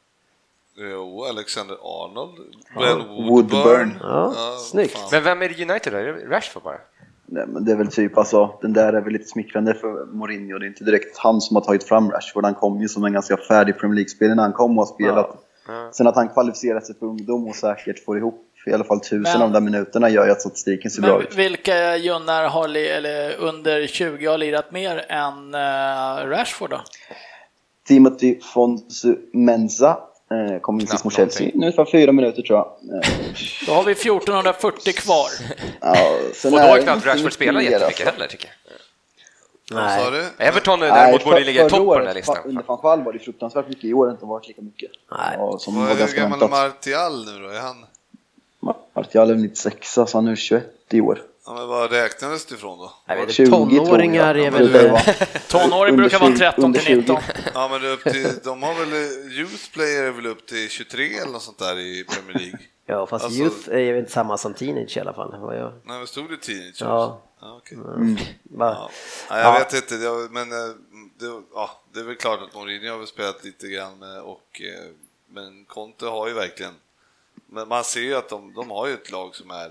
Jo, Alexander Arnold,
Ja,
Woodburn.
Woodburn.
Ja, snyggt.
fan.
Men vem är det United då? Är det Rashford bara?
Nej, men det är väl typ alltså, den där är väl lite smickrande för Mourinho. Det är inte direkt han som har tagit fram Rashford. Han kom ju som en ganska färdig Premier League-spelare när han kom och har spelat. Sen att han kvalificerat sig för ungdom och säkert får ihop i alla fall tusen
Men-
av de där minuterna gör ju att statistiken ser bra ut.
vilka junnar har li, eller under 20 har lirat mer än uh, Rashford då?
Timothy Fonsu Mensa eh, kom in
Knappt
sist mot Chelsea,
någonting.
ungefär fyra minuter tror jag. Eh,
Då har vi 1440 kvar.
ja,
Och då
är
har knappt Rashford spelat jättemycket
alltså.
heller tycker jag.
Du?
Everton
Nej,
däremot borde
för-
ligga i topp på den här listan.
Under van Gaal var det fruktansvärt mycket, i år har det inte varit lika mycket.
Nej.
Ja, som
Vad
var
är hur gammal är. Martial nu då? Är han...
Martial är 96, så han är 21 i år.
Ja, men vad räknades det ifrån då?
Jag vet,
20
inte,
tror jag.
tonåringar är
Ja,
väl...
vara.
Tonåring brukar vara
20,
13
under
till 19.
20.
Ja, men det är upp till, de har väl Youth Player är väl upp till 23 eller något sånt där i Premier League?
Ja, fast
Alltså-
youth är ju inte samma som teenage i alla fall. Vad jag...
Nej, men stod det teenagers?
Ja.
ja okej.
Bara...
Ja. Nej, jag
Ja.
vet inte, men eh, det, ja, det är väl klart att Mourinho har väl spelat lite grann med och eh, men Conte har ju verkligen men man ser ju att de, de har ju ett lag som är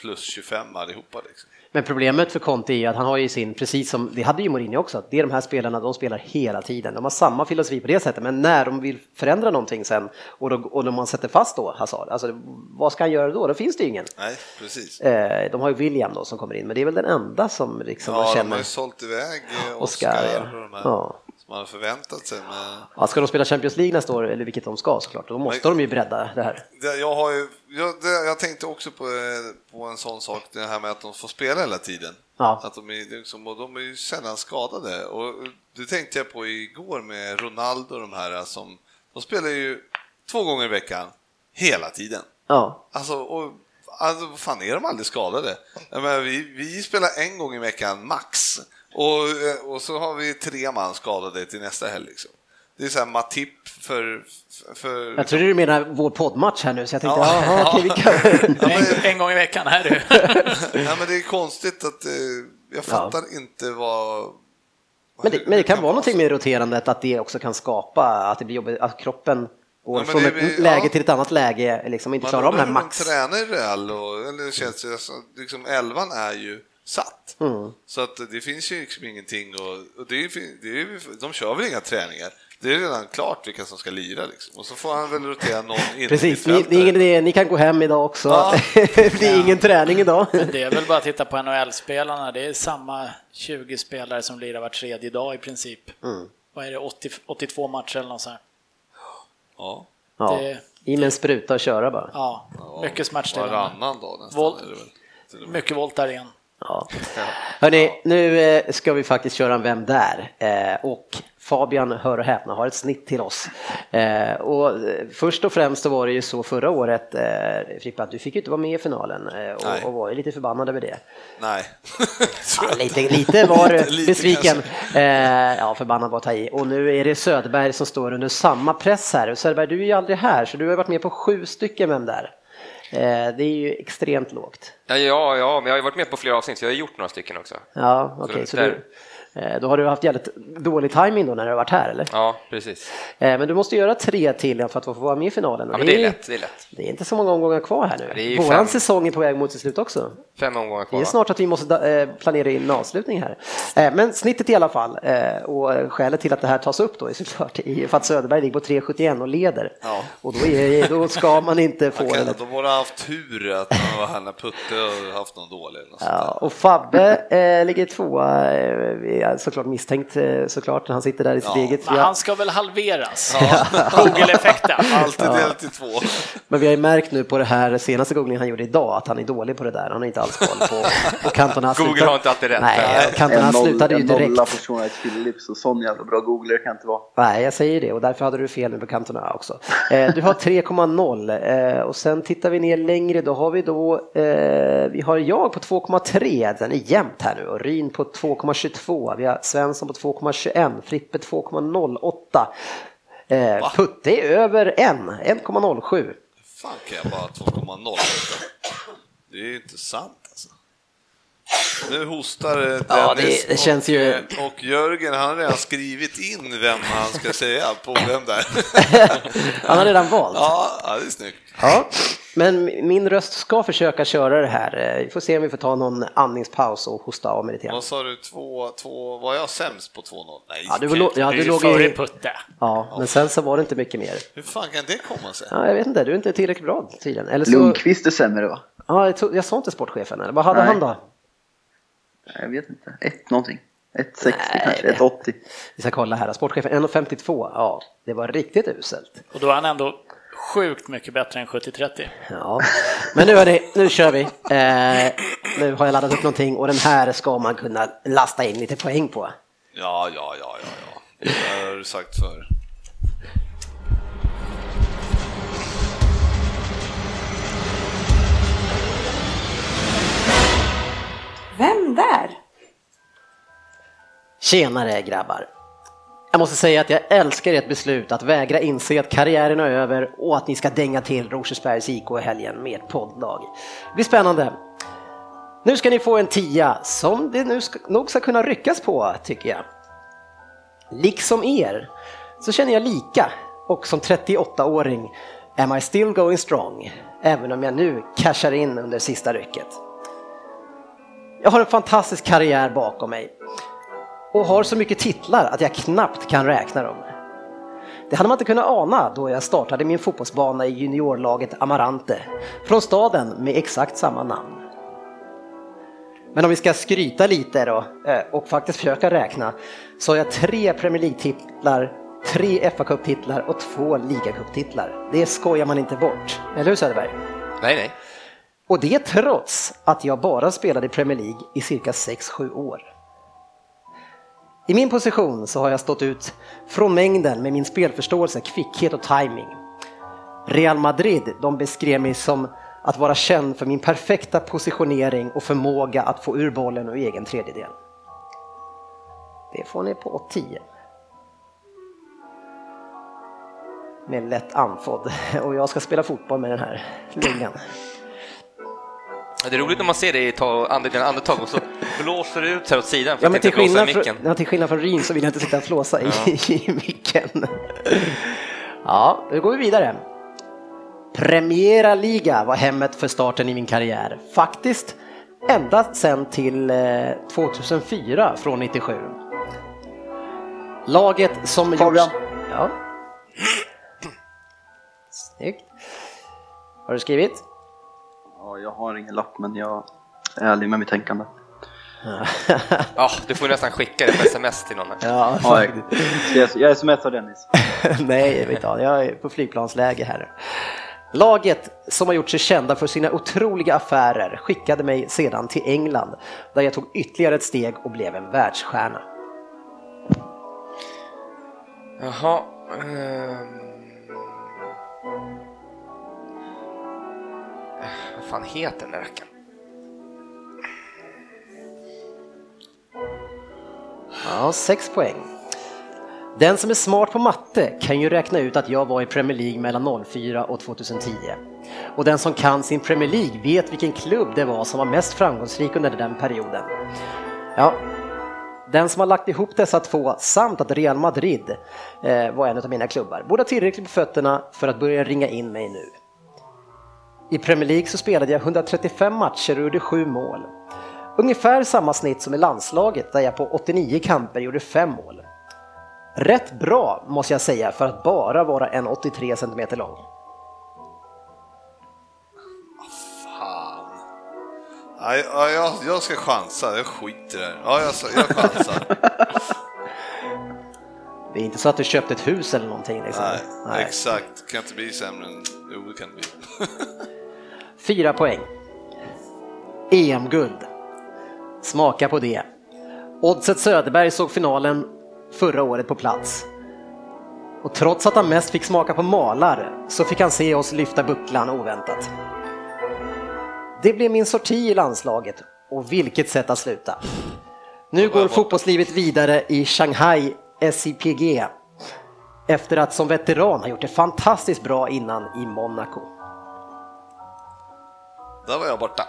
plus 25 allihopa liksom.
Men problemet för Conte är ju att han har ju sin, precis som, det hade ju Mourinho också, att det är de här spelarna, de spelar hela tiden. De har samma filosofi på det sättet, men när de vill förändra någonting sen och, då, och när man sätter fast då Hazard, alltså vad ska han göra då? Då finns det ju ingen.
Nej, precis.
Eh, de har ju William då som kommer in, men det är väl den enda som liksom man
Ja, de har
känner.
ju sålt iväg eh,
Oscar,
Oscar
ja.
och de här
Ja.
Man har förväntat sig. Men
Ja, ska de spela Champions League nästa år, eller vilket de ska såklart, då måste de ju bredda det här.
det, jag, har ju, jag, det, jag tänkte också på, eh, på en sån sak, det här med att de får spela hela tiden.
Ja.
Att de, är, liksom, och de är ju sällan skadade. Och det tänkte jag på igår med Ronaldo och de här som, de spelar ju två gånger i veckan, hela tiden.
Ja,
Alltså, och, alltså vad fan är de aldrig skadade? Jag menar, vi, vi spelar en gång i veckan, max. Och, eh, och så har vi tre man skadade till nästa helg. Liksom. Det är så här Matip för... för
jag tror du menar vår poddmatch här nu, så jag tänkte,
Ja.
jaha, okej, vi kan...
Ja, men-
En, en gång i veckan, här du.
Nej, men det är konstigt att eh, jag fattar inte vad...
Men det, men det kan vara någonting med roterandet, att det också kan skapa att det blir jobbigt, att kroppen går
Ja,
från
det
ett läge
ja.
till ett annat läge, liksom inte
Man
klarar av den här max.
De tränar i Real och eller Chelsea, alltså, liksom elvan är ju satt.
Mm.
Så att det finns ju liksom ingenting och, och det är, det är, de kör väl inga träningar. Det är redan klart vilka som ska lira liksom. Och så får han väl rotera någon in
Precis, ni, det är ingen idé, ni kan gå hem idag också.
Ja.
det är ingen träning idag.
Det är väl bara att titta på NHL-spelarna. Det är samma 20 spelare som lirar var tredje dag i princip.
Mm.
Vad är det, 80, 82 matcher eller något sånt här.
Ja,
Ja,
Det-
I med en spruta och köra bara.
Ja, mycket smärtstillande.
varannan dag nästan. Med.
Mycket volt där igen.
Ja. Hörni, nu eh, ska vi faktiskt köra en Vem där? Eh, och Fabian, hör och häpna, har ett snitt till oss. Eh, och först och främst så var det ju så förra året, Frippe, att du fick ju inte vara med i finalen och, och var ju lite förbannad över det.
Nej.
Ja, lite, lite var du besviken. Ja, förbannad var att ta i. Och nu är det Söderberg som står under samma press här. Söderberg, du är ju aldrig här, så du har varit med på sju stycken Vem där? Eh, det är ju extremt lågt.
Ja, ja, ja, men jag har varit med på flera avsnitt, så jag har gjort några stycken också.
Ja, okej.
det
så
där-
du, då har du haft jävligt dålig timing då när du har varit här, eller?
Ja, precis.
Eh, men du måste göra tre till för att få vara med i finalen.
Ja, men det är lätt. Det är lätt.
Det är inte så många omgångar kvar här
det är
nu.
ju
Våran
fem.
säsong är på väg mot sitt slut också.
Fem omgångar
Det
kvar.
är
va?
snart att vi måste eh, planera in en avslutning här. Eh, Men snittet i alla fall, eh, och skälet till att det här tas upp då är såklart för att Söderberg ligger på 3,71 och leder.
Ja.
Och då, är, då ska man inte få det.
de borde ha haft tur att han var här när Putte har haft någon dålig. Något
Ja, och Fabbe eh, ligger tvåa, är såklart misstänkt eh, såklart, han sitter där i sitt
Ja.
eget.
Men han ska väl halveras? Google-effekten.
Alltid delat i två.
men vi har ju märkt nu på det här senaste googlingen han gjorde idag att han är dålig på det där. Han har inte alls koll på, på Cantona.
Google
slutar-
har inte alltid rätt.
Nej, Cantona slutade ju
en nolla
direkt.
på Sean Phillips och sån jävla bra googler kan inte vara.
Nej, jag säger det och därför hade du fel nu på Cantona också. Eh, du har 3,0 eh, och sen tittar vi ner längre, då har vi då, vi har jag på 2,3, den är jämnt här nu och Ryn på 2,22, vi har Svensson på 2,21, Frippe 2,08. Eh, Putte är över 1, 1,07.
fan kan jag bara 2,0? Det är ju inte sant. Nu hostar eh,
Ja,
Dennis
det- det känns ju-
och, och Jörgen han har redan skrivit in vem han ska säga på vem där.
Han har redan valt.
Ja, ja, det är snyggt.
Ja. Men min röst ska försöka köra det här. Eh, Vi får se om vi får ta någon andningspaus och hosta av mig lite grann.
Vad sa du, två, två, var jag sämst på 2-0? Nej,
Ja, du,
inte.
ja,
Du
du låg
före
i...
Putte.
Ja, men sen så var det inte mycket mer.
Hur fan kan det komma sig?
Ja, jag vet inte, du är inte tillräckligt bra tydligen. Eller så...
Lundqvist är sämre va?
Ja, jag, tog, jag sa inte sportchefen, eller vad hade
Nej.
han då?
Jag vet inte. Ett någonting. 1,60
Nej,
kanske,
det-
1,80.
Vi ska kolla här, sportchefen 1,52. Ja, det var riktigt uselt.
Och då är han ändå sjukt mycket bättre än 70-30.
Ja, men nu är det, nu kör vi. Eh, nu har jag laddat upp någonting och den här ska man kunna lasta in lite poäng på.
Ja, ja, ja, ja, ja. Det har du sagt förr.
Vem där?
Tjenare grabbar! Jag måste säga att jag älskar ert beslut att vägra inse att karriären är över och att ni ska dänga till Rosersbergs IK i helgen med ert poddlag. Det blir spännande. Nu ska ni få en tia som det nu ska, nog ska kunna ryckas på, tycker jag. Liksom er så känner jag lika och som 38-åring am I still going strong, även om jag nu cashar in under sista rycket. Jag har en fantastisk karriär bakom mig och har så mycket titlar att jag knappt kan räkna dem. Det hade man inte kunnat ana då jag startade min fotbollsbana i juniorlaget Amarante från staden med exakt samma namn. Men om vi ska skryta lite då eh, och faktiskt försöka räkna så har jag tre Premier League-titlar, tre fa Cup-titlar och två ligacup-titlar. Det skojar man inte bort, eller hur Söderberg?
Nej, nej.
Och det trots att jag bara spelade i Premier League i cirka 6-7 år. I min position så har jag stått ut från mängden med min spelförståelse, kvickhet och timing. Real Madrid de beskrev mig som att vara känd för min perfekta positionering och förmåga att få ur bollen och egen tredjedel. Det får ni på 10. Med lätt andfådd. Och jag ska spela fotboll med den här lungan.
Det är roligt när man ser det i ta- andra andetag och så blåser det ut här åt sidan för
Ja,
att
men
inte blåsa i micken.
från, ja, till skillnad från Ryn så vill jag inte sitta och flåsa i, i micken. Ja, då går vi vidare. Premiera Liga var hemmet för starten i min karriär. Faktiskt ända sen till eh, 2004 från 97. Laget som
Fabian.
Ja. Snyggt. Har du skrivit?
Ja, jag har ingen lapp men jag är ärlig med mitt tänkande.
Ja, du får nästan skicka det på sms till någon.
Ja,
Ja, jag, smsar Dennis.
Nej, jag vet inte. Jag är på flygplansläge här. Laget som har gjort sig kända för sina otroliga affärer skickade mig sedan till England där jag tog ytterligare ett steg och blev en världsstjärna.
Jaha. ehm. Fan heter den där rackaren?
Ja, sex poäng. Den som är smart på matte kan ju räkna ut att jag var i Premier League mellan 04 och 2010. Och den som kan sin Premier League vet vilken klubb det var som var mest framgångsrik under den perioden. Ja, den som har lagt ihop dessa två samt att Real Madrid eh, var en av mina klubbar borde ha tillräckligt på fötterna för att börja ringa in mig nu. I Premier League så spelade jag 135 matcher och gjorde sju mål. Ungefär samma snitt som i landslaget där jag på 89 kamper gjorde fem mål. Rätt bra måste jag säga för att bara vara en 83 cm lång.
Fan. Ja, ja, jag, jag ska chansa, jag skiter i det. Ja, jag, jag chansar.
Det är inte så att du köpte ett hus eller någonting. Liksom.
Nej, exakt. Kan inte bli sämre än... Jo, det kan det bli.
Fyra poäng. EM-guld. Smaka på det. Oddset Söderberg såg finalen förra året på plats. Och trots att han mest fick smaka på malar så fick han se oss lyfta bucklan oväntat. Det blev min sorti i landslaget och vilket sätt att sluta. Nu går fotbollslivet vidare i Shanghai SIPG efter att som veteran ha gjort det fantastiskt bra innan i Monaco.
Där var jag borta.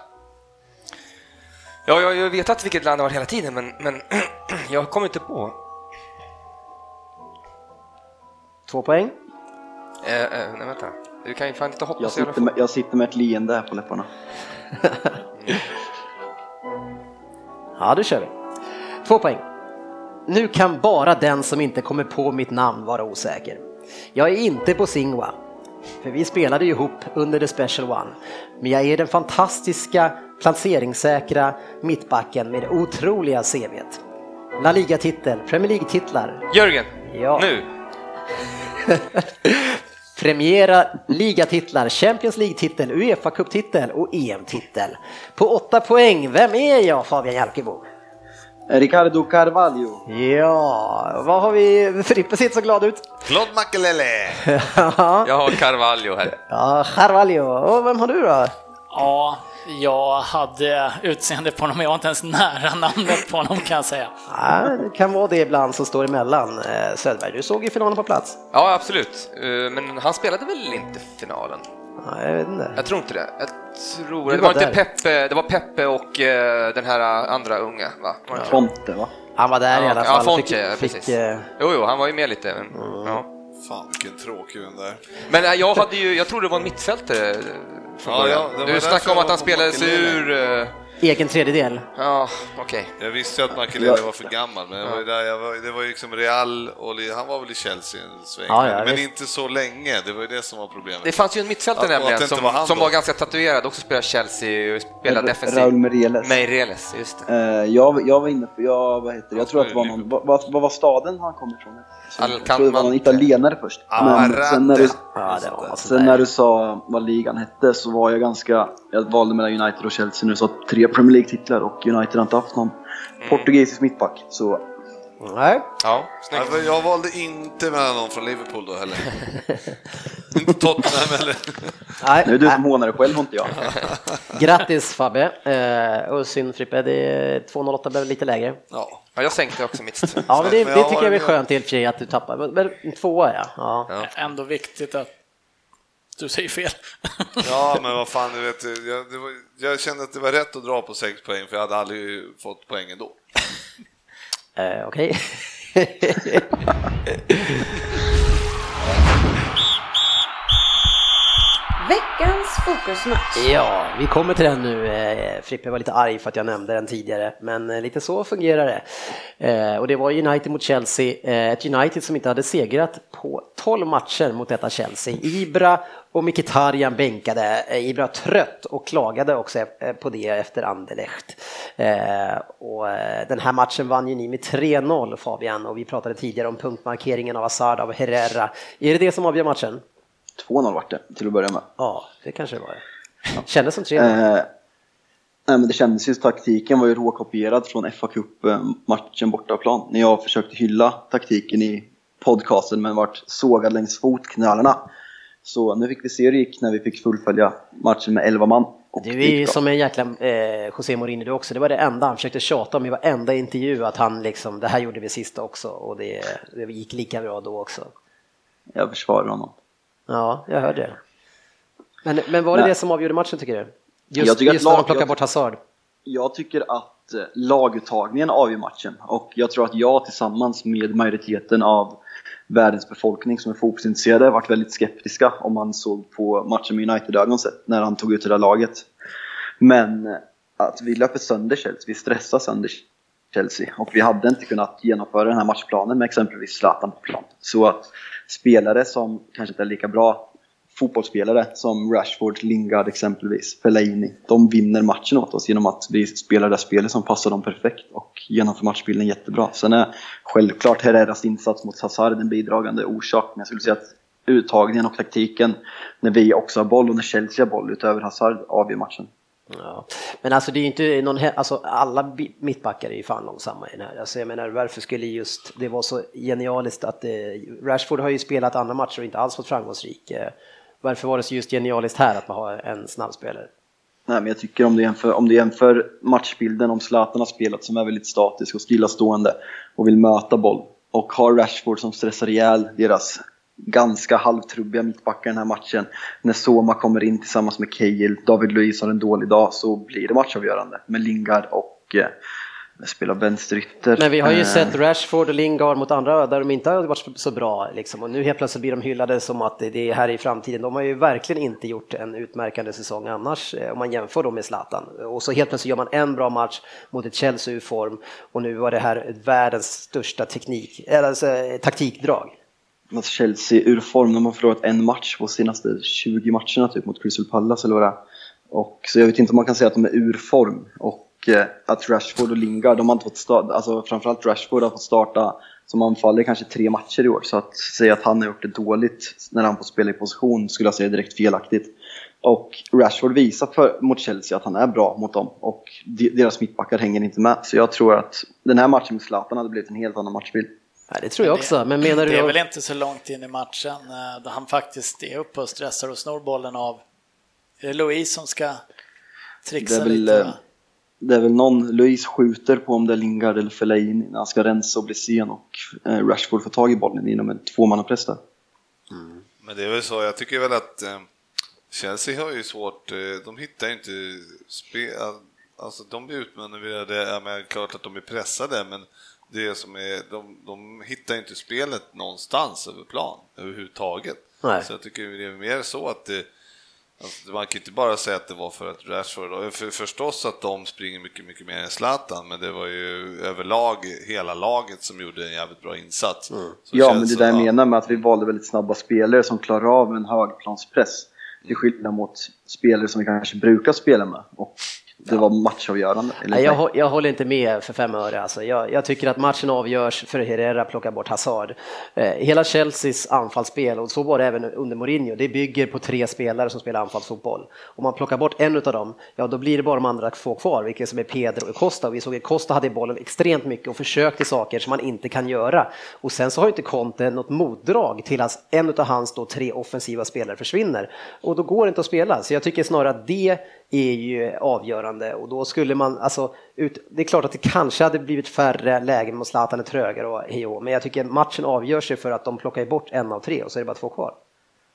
Ja, jag har ju vetat vilket land det var hela tiden, men, men jag kommer inte på.
Två poäng.
Eh, eh, nej, vänta. Du kan ju fan inte hoppa
Jag sitter, med, jag sitter med ett leende här på läpparna.
Ja, då kör vi. Två poäng. Nu kan bara den som inte kommer på mitt namn vara osäker. Jag är inte på Singwa, för vi spelade ju ihop under the special one. Men jag är den fantastiska, placeringssäkra mittbacken med det otroliga CVt. La Liga-titel, Premier League-titlar,
Jörgen,
Ja.
nu!
Premiera ligatitlar, Champions League-titel, Uefa Cup-titel och EM-titel. På åtta poäng, vem är jag Fabian Jalkebo?
Ricardo Carvalho.
Ja, vad har vi? Frippe ser så glad ut.
Claude Makelele!
ja,
Jag har Carvalho här.
Carvalho. Och vem har du då?
Ja, jag hade utseende på honom, jag var inte ens nära namnet på honom kan jag säga.
Ja, det kan vara det ibland som står emellan. Eh, Söderberg, du såg ju finalen på plats.
Ja, absolut. Eh, Men han spelade väl inte finalen?
Ja, jag vet inte.
Jag tror inte det. Jag tror... Det var,
var
inte
där.
Peppe, det var Peppe och eh, den här andra unga, va? Var det inte?
Fonte va?
Han var där i
Ja,
alla
ja,
fall.
Fonte, ja,
fick,
precis.
fick, eh,
Jo, jo, han var ju med lite. Men, ja.
Fan vilken tråkig den där.
men eh, jag hade ju, jag trodde det var en mittfältare eh, från
Ja,
början.
ja,
du snackade om att han spelade sig ur...
egen tredjedel.
Ja, okej.
Jag visste ju att Makelele var för gammal, men jag var ju där, jag var, det var ju liksom Real och han var väl i Chelsea en sväng,
Ja, ja,
men
visst.
inte så länge. Det var ju det som var problemet.
Det fanns ju en mittfältare nämligen som,
var
som var ganska tatuerad, också spelade Chelsea och spelade defensivt.
Raul Meireles.
Meireles, just det.
Eh, jag, jag var inne på, jag, vad heter det, jag tror att det var någon, vad, vad, vad var staden han kom ifrån? Så Jag tror det var någon italienare först. Men sen när, du, sen när du sa vad ligan hette så var jag ganska, jag valde mellan United och Chelsea du sa tre Premier League-titlar och United har inte haft någon portugisisk mittback. Så
Nej.
Ja, snyggt.
Jag valde inte mellan någon från Liverpool då heller. inte Tottenham heller.
Nej.
nu är du som hånar dig själv och inte jag.
Grattis Fabbe. Eh, och synd Frippe, det är 2.08 blev lite lägre.
Ja.
Ja, jag sänkte också mitt.
Ja, men det,
Men
det tycker jag är skönt i och för sig att du tappar. Men, men tvåa ja. ja.
Ja.
Ändå viktigt att du säger fel.
Ja, men vad fan, du vet, jag, det var, jag kände att det var rätt att dra på 6 poäng, för jag hade aldrig fått poäng ändå.
Eh, Okej.
Fokusmatch.
ja, vi kommer till den nu. Eh, Frippe var lite arg för att jag nämnde den tidigare, men eh, lite så fungerar det. Eh, och det var United mot Chelsea, ett United som inte hade segrat på 12 matcher mot detta Chelsea. Ibra och Mkhitaryan bänkade. Ibra trött och klagade också på det efter Anderlecht. Och den här matchen vann ju ni med 3-0 Fabian och vi pratade tidigare om punktmarkeringen av Hazard av Herrera. Är det det som avgör matchen?
2-0 vart det till att börja med.
Ja, det kanske det var. Kändes som 3-0.
Eh, nej, men det kändes ju, taktiken var ju råkopierad från FA Cup-matchen bortaplan. När jag försökte hylla taktiken i podcasten men vart sågad längs fotknölarna. Så nu fick vi se hur det gick när vi fick fullfölja matchen med 11 man.
Du är ju som en jäkla eh, José Mourinho du också. Det var det enda han försökte tjata om i varenda intervju att han liksom, det här gjorde vi sista också och det, det gick lika bra då också.
Jag försvarar honom.
Ja, jag hörde det. Men, men var det
Nej.
det som avgjorde matchen tycker du? Just,
Jag tycker att
just när de
lag-
plockar bort Hazard.
Jag tycker att eh, laguttagningen avgör matchen och jag tror att jag tillsammans med majoriteten av världens befolkning som är fotbollsintresserade varit väldigt skeptiska om man såg på matchen med United-ögon när han tog ut det där laget. Men eh, att vi löper sönder Chelsea, vi stressar sönder Chelsea och vi hade inte kunnat genomföra den här matchplanen med exempelvis Zlatan på plan. Så att spelare som kanske inte är lika bra fotbollsspelare som Rashford, Lingard exempelvis, Fellaini, de vinner matchen åt oss genom att vi spelar det spelet som passar dem perfekt och genomför matchbilden jättebra. Sen är självklart Herreras insats mot Hazard en bidragande orsak, men jag skulle säga att uttagningen och taktiken när vi också har boll och när Chelsea har boll utöver Hazard avgör matchen.
Ja. Men alltså det är ju inte någon, alltså alla mittbackar är ju fan långsamma i den här. Alltså jag menar varför skulle just det vara så genialiskt att eh, Rashford har ju spelat andra matcher och inte alls varit framgångsrik. Eh, varför var det så just genialiskt här att man har en snabbspelare?
Nej, men jag tycker om du jämför, om du jämför matchbilden om Zlatan har spelat som är väldigt statisk och stillastående och vill möta boll och har Rashford som stressar ihjäl deras ganska halvtrubbiga mittbackar den här matchen. När Soma kommer in tillsammans med Cahill, David Luiz har en dålig dag så blir det matchavgörande med Lingard och eh, spelar vänsterytter.
Men vi har ju
Eh,
sett Rashford och Lingard mot andra där de inte har varit så bra liksom. och nu helt plötsligt blir de hyllade som att det är här i framtiden. De har ju verkligen inte gjort en utmärkande säsong annars eh, om man jämför dem med Zlatan. Och så helt plötsligt gör man en bra match mot ett Chelsea ur form och nu var det här världens största teknik, alltså, eh, taktikdrag.
Alltså Chelsea ur form, de har förlorat en match på senaste 20 matcherna typ mot Crystal Palace eller vad det är. Och, så jag vet inte om man kan säga att de är ur form. Och eh, att Rashford och Lingard, de har inte fått starta, alltså framförallt Rashford har fått starta som anfallare kanske tre matcher i år. Så att säga att han har gjort det dåligt när han får spela i position skulle jag säga är direkt felaktigt. Och Rashford visar för, mot Chelsea att han är bra mot dem och de, deras mittbackar hänger inte med. Så jag tror att den här matchen med Zlatan hade blivit en helt annan matchbild.
Nej, det tror jag också, men menar du
Det är väl inte så långt in i matchen eh, då han faktiskt är uppe och stressar och snor bollen av... Är det Louise som ska
Det
trixa
är väl,
lite?
eh,
va?
det är väl någon, Louise skjuter på om det är Lingard eller Fellaini när han ska rensa och bli sen och eh, Rashford får tag i bollen inom en tvåmannapress där.
Men det är väl så, jag tycker väl att Chelsea har ju svårt, de hittar ju inte spel, alltså de blir utmanövrerade, ja, men klart att de är pressade, men det som är, de, de hittar inte spelet någonstans över plan överhuvudtaget.
Nej.
Så jag tycker det är mer så att det, Alltså, man kan inte bara säga att det var för att Rashford, och för, förstås att de springer mycket, mycket mer än Zlatan, men det var ju överlag hela laget som gjorde en jävligt bra insats. Så
Ja, men det där jag menar med att vi valde väldigt snabba spelare som klarar av en högplanspress. Till skillnad mot spelare som vi kanske brukar spela med. Och det var matchavgörande.
Nej, jag, jag håller inte med för fem öre. Alltså. Jag, jag tycker att matchen avgörs för Herrera plockar bort Hazard. Eh, hela Chelseas anfallsspel, och så var det även under Mourinho, det bygger på tre spelare som spelar anfallsfotboll. Om man plockar bort en av dem, ja då blir det bara de andra två kvar, vilket som är Pedro och Costa. Vi såg att Costa hade bollen extremt mycket och försökte saker som man inte kan göra. Och sen så har inte Conte något motdrag till att en av hans då tre offensiva spelare försvinner. Och då går det inte att spela. Så jag tycker snarare att det är ju avgörande och då skulle man, alltså, ut, det är klart att det kanske hade blivit färre lägen mot Zlatan är trögare och hej men jag tycker matchen avgör sig för att de plockar bort en av tre och så är det bara två kvar.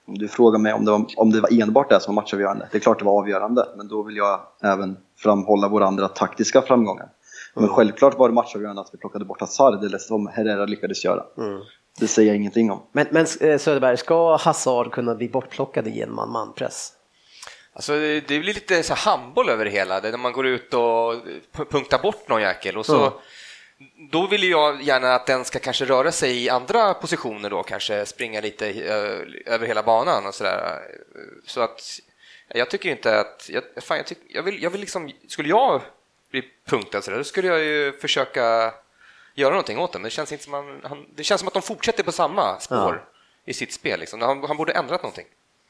Du frågar mig om det, var, om det var enbart det som var matchavgörande. Det är klart det var avgörande, men då vill jag även framhålla våra andra taktiska framgångar. Men självklart var det matchavgörande att vi plockade bort Hazard, eller som Herrera lyckades göra. Det säger jag ingenting om.
Men, men eh, Söderberg, ska Hazard kunna bli bortplockad i en man-man-press?
Alltså, det blir lite så handboll över det hela, när man går ut och pu- punktar bort någon jäkel och så
Ja.
Då vill jag gärna att den ska kanske röra sig i andra positioner då, kanske springa lite eh, över hela banan och sådär. Så att jag tycker inte att, jag, fan, jag, tyck, jag, vill, jag vill liksom, skulle jag bli punktad sådär, då skulle jag ju försöka göra någonting åt det, men det känns, inte som han, han, det känns som att de fortsätter på samma spår i sitt spel. Liksom. Han, han borde ändrat någonting.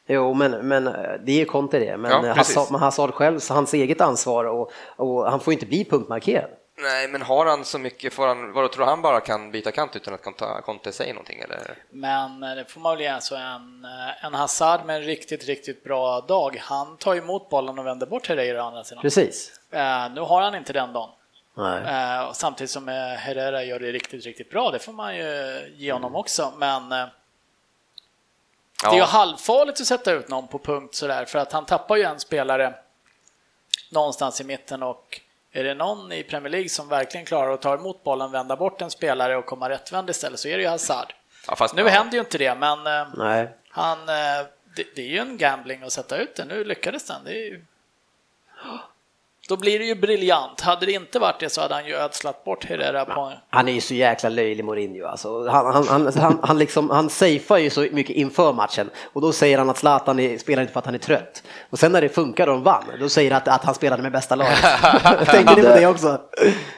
Jo, men, men eh, det är ju Conte det. Men
Ja, precis.
Hazard, Hazard själv, så hans eget ansvar och, och han får ju inte bli punktmarkerad.
Nej, men har han så mycket, får han, vadå, tror han bara kan byta kant utan att Conte, säger någonting eller?
Men eh, det får man väl ge så en, eh, en Hazard med en riktigt, riktigt bra dag. Han tar emot bollen och vänder bort Herrera å andra sidan.
Precis.
Eh, nu har han inte den dagen.
Nej.
Eh, och samtidigt som eh, Herrera gör det riktigt, riktigt bra. Det får man ju ge honom också. Men eh, det är ju
Ja,
halvfarligt att sätta ut någon på punkt sådär för att han tappar ju en spelare någonstans i mitten och är det någon i Premier League som verkligen klarar att ta emot bollen, vända bort en spelare och komma rättvänd istället så är det ju Hazard.
ja, fast,
Nu
ja.
händer ju inte det, men eh,
Nej.
han, eh, det, det är ju en gambling att sätta ut den. Nu lyckades den. Det är ju... Då blir det ju briljant. Hade det inte varit det så hade han ju ödslat bort Herrera på...
Han är ju så jäkla löjlig Mourinho alltså. han, han, han, han, han, liksom, han safear ju så mycket inför matchen och då säger han att Zlatan är, spelar inte för att han är trött. Och sen när det funkar och de vann, då säger han att, att han spelade med bästa laget. Tänker ni på det också?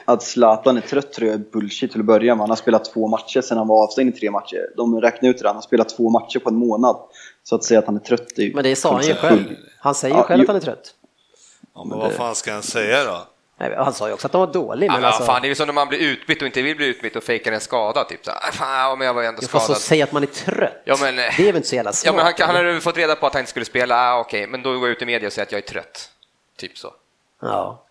Att Zlatan är trött tror jag är bullshit till att börja med. Han har spelat två matcher sen han var avstängd i tre matcher. De räknar ut det, han har spelat två matcher på en månad. Så att säga att han är trött är ju
Men det sa han ju själv. Han säger ju
Ja,
själv att han är trött.
Ja, men vad fan ska han säga då?
Nej, han sa ju också att han var dålig.
Ja,
Men
men
alltså,
fan, det är ju som när man blir utbytt och inte vill bli utbytt och fejkar en skada. Typ så "Ah, fan, ja, men jag var ändå
jag så
skadad.
säga att man är trött.
Ja, men, eh,
det är väl inte så jävla
Ja,
smart?
men han, han hade fått reda på att han inte skulle spela, ah, okej, men då går jag ut i media och säger att jag är trött. Typ så.
Ja.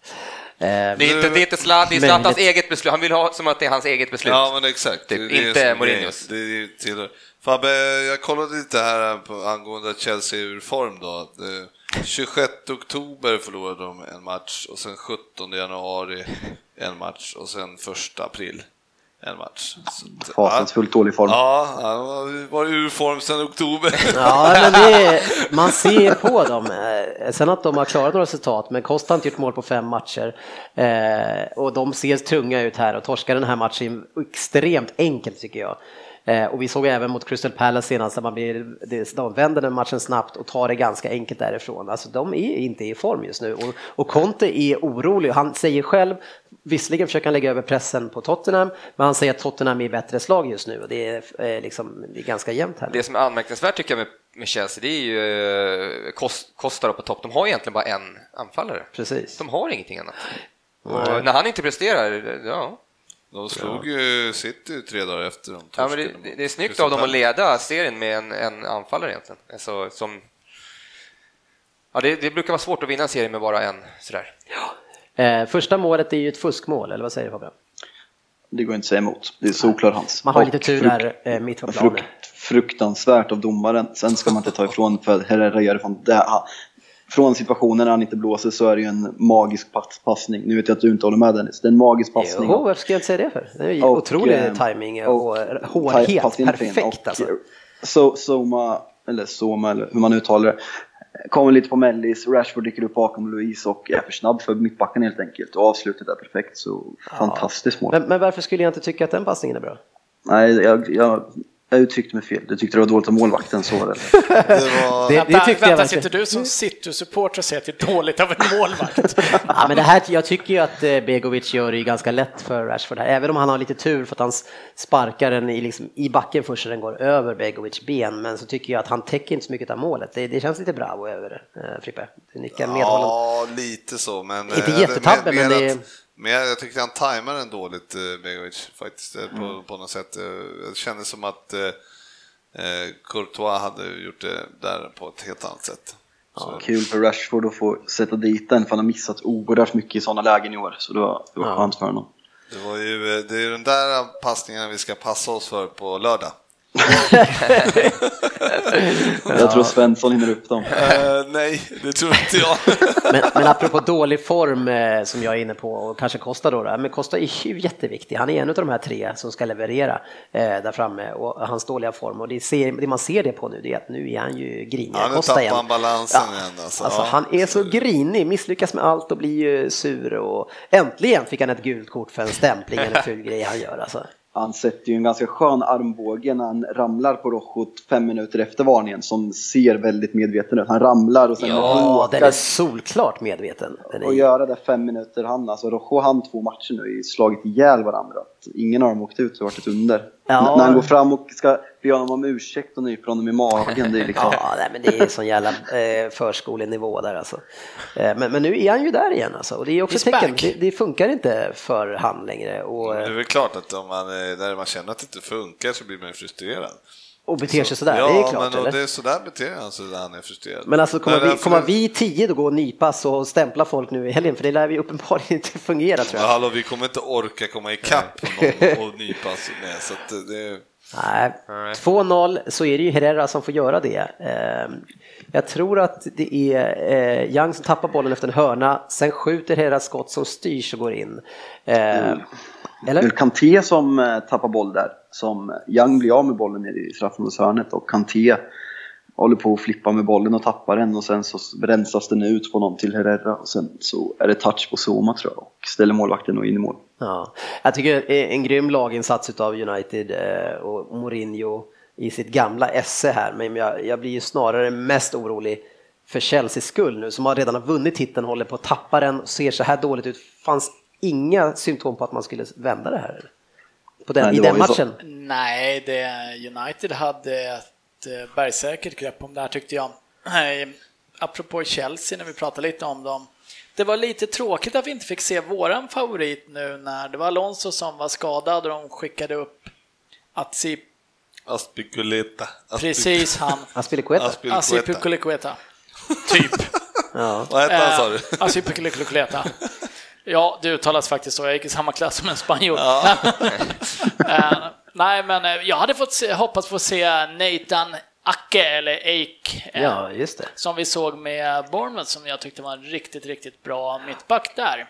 Eh,
Det är inte, det är inte Zlat, det är. Zlatans eget beslut. Han vill ha som att det är hans eget beslut.
Ja, men exakt.
Typ,
Det
inte Mourinhos.
Det är Fabbe, jag kollade lite här på, angående Chelsea ur form då. Det, 26 oktober förlorade de en match och sen 17 januari en match och sen 1 april en match. Så,
Fasansfullt dålig form.
Ja, han har varit ur form sedan oktober.
Ja, men det är, man ser på dem. Eh, Sen att de har klarat några resultat, men Costa har inte gjort mål på fem matcher. Eh, och de ser tunga ut här och torskar den här matchen extremt enkelt tycker jag. Eh, och vi såg även mot Crystal Palace senast, där man blir, det- de vänder den matchen snabbt och tar det ganska enkelt därifrån. Alltså de är inte i form just nu. Och, och Conte är orolig. Han säger själv, visserligen försöker han lägga över pressen på Tottenham, men han säger att Tottenham är bättre slag just nu och det är, eh, liksom, det är ganska jämnt här.
Det som är anmärkningsvärt tycker jag med, med Chelsea, det är ju eh, Kos- Costa då på topp. De har egentligen bara en anfallare.
Precis.
De har ingenting annat. Och när han inte presterar, ja.
De slog ju City tre dagar efter de
ja men det, det, är snyggt av dem att leda serien med en, en anfallare egentligen. Alltså, som, ja, det, det brukar vara svårt att vinna en serie med bara en sådär.
Eh, första målet är ju ett fuskmål, eller vad säger du Fabian?
Det går inte att säga emot. Det är solklar hans.
Man har
Och
lite tur där eh, mitt på planen.
frukt, fruktansvärt av domaren. Sen ska man inte ta ifrån för Herrera gör det från, det, från situationen när han inte blåser så är det ju en magisk pass, passning. Nu vet jag att du inte håller med Dennis. Det är en magisk passning.
Jo, varför ska jag inte säga det för? Det är ju
Och,
otrolig
eh,
timing och, hårdhet.
pass in fin.
Perfekt
och,
alltså.
Så, Soma, eller Soma, eller hur man uttalar det, kommer lite på mellis, Rashford dyker upp bakom Louise och är för snabb för mittbacken helt enkelt. Och avslutet är perfekt, så fantastiskt mål.
Men, men varför skulle jag inte tycka att den passningen är bra?
Nej, jag, jag, jag uttryckte mig fel. Du tyckte det var dåligt av målvakten, så var det.
Det var...
Det,
Vänta,
det
vänta
verkligen.
sitter du som City-supporter och säger att det är dåligt av en målvakt?
Ja, men det här, jag tycker ju att eh, Begovic gör det ju ganska lätt för Rashford här, även om han har lite tur för att han sparkar den i, liksom, i backen först så den går över Begovics ben, men så tycker jag att han täcker inte så mycket av målet. Det, det känns lite bravo över det, eh, Frippe. Du nickar medhållande.
Ja, lite så, men...
Inte
eh,
jättetabbe,
mer
men det är-
att- Men jag, jag tyckte han tajmade den dåligt, eh, Begovic, faktiskt, eh, på,
Mm.
på något sätt. Eh, Det kändes som att eh, Courtois hade gjort det där på ett helt annat sätt. Så,
Kul för Rashford att få sätta dit den, för han har missat oerhört mycket i sådana lägen i år. Så det var, det var
Ja.
skönt för honom.
det var ju det är den där passningen vi ska passa oss för på lördag.
Jag tror Svensson hinner upp dem.
Eh, nej, det tror inte jag.
Men, men apropå dålig form eh, som jag är inne på och kanske Costa då, då men Costa är ju jätteviktig. Han är en av de här tre som ska leverera eh, där framme och hans dåliga form och det, ser, det man ser det på nu det är att nu är han ju grinig.
Ja, nu
Costa
tappar
igen.
han balansen igen, alltså.
Alltså,
Ja.
han är så grinig, misslyckas med allt och blir ju sur och äntligen fick han ett gult kort för en stämpling eller ful grej han gör alltså.
Han sätter ju en ganska skön armbåge när han ramlar på Rochot fem minuter efter varningen som ser väldigt medveten ut. Han ramlar och sen
Ja, den är solklart medveten. Den är,
och göra det fem minuter han. Alltså Rojo han två matcher nu i slagit ihjäl varandra. Ingen av dem åkt ut och varit ett under.
Ja.
När han går fram och ska be honom om ursäkt och nyper honom i magen. Det är liksom...
Ja, nej, men det är sån jävla eh, förskolenivå där alltså. Eh, men, men nu är han ju där igen alltså. Och det är också
He's
tecken. Det, det funkar inte för han längre. Och,
Det är
eh,
väl klart att om man, eh, när man känner att det inte funkar så blir man frustrerad.
Och beter sig sådär,
ja,
det är klart.
men och
eller?
det är sådär beter han sig när han är frustrerad.
Men alltså kommer,
Men
vi, kommer vi tio då gå och nypas och stämpla folk nu i helgen? För det lär vi uppenbarligen inte fungera tror
Ja,
jag.
hallå, vi kommer inte orka komma ikapp någon och nypas med. Så att det,
Nej, 2-0 så är det ju Herrera som får göra det. Eh, Jag tror att det är eh, Young som tappar bollen efter en hörna, sen skjuter Herrera skott som styrs och går in.
Det är
Eller?
Kanté som eh, tappar boll där. Som Young blir av med bollen nere i straffområdeshörnet och Kanté håller på att flippa med bollen och tappar den och sen så rensas den ut på någon till Herrera och sen så är det touch på Zuma tror jag och ställer målvakten och in i mål.
Ja, jag tycker det är en grym laginsats av United eh, och Mourinho i sitt gamla esse här, men jag, jag blir ju snarare mest orolig för Chelseas skull nu, som har redan har vunnit titeln, håller på att tappa den, ser så här dåligt ut. Fanns inga symptom på att man skulle vända det här? På den,
Nej,
I
det
den
ju så.
matchen?
Nej, det, United hade ett eh, bergsäkert grepp om det här tyckte jag. Eh, Apropå Chelsea, när vi pratade lite om dem. Det var lite tråkigt att vi inte fick se våran favorit nu när det var Alonso som var skadad och de skickade upp Atsi,
Aspiculeta.
precis han,
Aspilicueta?
Aspilicueta.
Typ.
Ja.
Vad hette han sa
Eh,
du?
Atsi Pukulicueta. Ja, det uttalas faktiskt så. Jag gick i samma klass som en spanjor. Eh, Nej, men eh, jag hade fått se, hoppats få se Nathan Acke, eller Ake, eh,
Ja, just det.
som vi såg med Bournemouth, som jag tyckte var en riktigt, riktigt bra mittback där.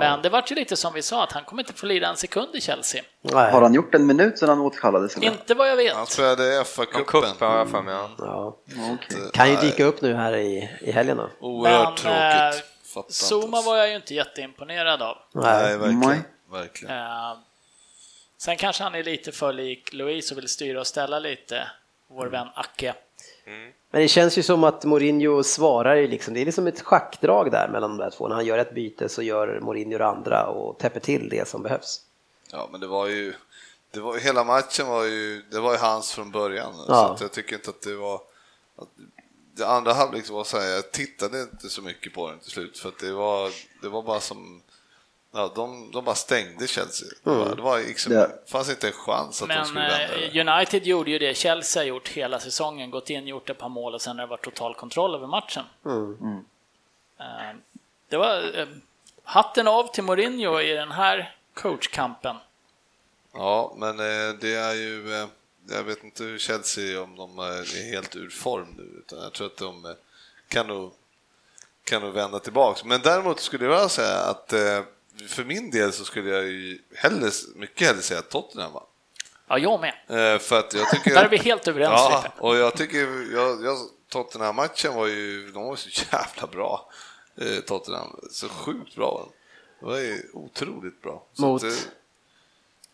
Men det vart ju lite som vi sa, att han kommer inte få lida en sekund i Chelsea.
Nej.
Har han gjort en minut sedan han återkallades?
Inte vad jag vet.
Han spelade i FA-cupen.
mig. Ja.
Ja.
Okej.
Kan ju dyka upp nu här i, i helgen då.
Oerhört
Men,
tråkigt. Fattar
Zuma var jag ju inte jätteimponerad av.
Nej, verkligen. Verkligen.
Eh, sen kanske han är lite för lik Louise och vill styra och ställa lite, vår vän Acke.
Men det känns ju som att Mourinho svarar ju liksom, det är liksom ett schackdrag där mellan de där två. När han gör ett byte så gör Mourinho det andra och täpper till det som behövs.
Ja, men det var ju... Det var, hela matchen var ju, det var ju hans från början. Så
Ja.
att jag tycker inte att det var... Att det andra halvlek var så här, jag tittade inte så mycket på den till slut för att det var, det var bara som... Ja, de, de bara stängde Chelsea. Det, var, det var liksom,
Det-
fanns inte en chans att de
Men
skulle vända det.
eh, United gjorde ju det Chelsea har gjort hela säsongen, gått in, gjort ett par mål och sen har det varit total kontroll över matchen. Eh, Det var eh, hatten av till Mourinho i den här coachkampen.
Ja, men eh, det är ju... Jag vet inte hur Chelsea, om de är helt ur form nu, utan jag tror att de eh, kan nog, kan nog vända tillbaks. Men däremot skulle jag säga att eh, för min del så skulle jag ju hellre, mycket hellre säga Tottenham va?
Ja, jag med.
Eh, För att jag tycker...
Där är vi helt överens,
Ja, och jag tycker, jag, jag, Tottenham-matchen var ju, de var ju så jävla bra. Tottenham, så sjukt bra. Det var ju otroligt bra. Så
Mot?
att,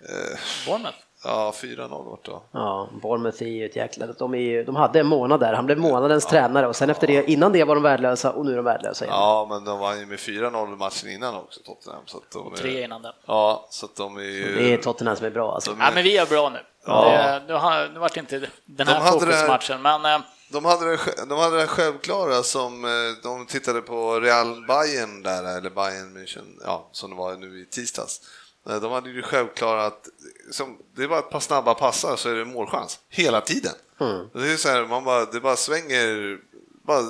eh,
Bournemouth.
Ja, 4-0 vart det.
Ja, Bournemouth är ju ett jäkla... De, är ju, de hade en månad där, han blev månadens tränare och sen efter det, innan det var de värdelösa och nu är de värdelösa igen.
Ja, men de vann ju med 4-0 matchen innan också, Tottenham. Så att de
Och
är,
tre innan den.
Ja, så att de är ju...
Det är Tottenham som är bra alltså.
De
Ja, men vi är bra nu.
Ja.
Det, nu, har, nu vart det inte den här
De det
fokusmatchen, men eh,
De hade, det, de hade det självklara som eh, de tittade på Real Bayern där, eller Bayern München, ja, som det var nu i tisdags. Eh, De hade ju det självklara att som, det är bara ett par snabba passar så är det målchans hela tiden. Det är så här, man bara, det bara svänger, bara,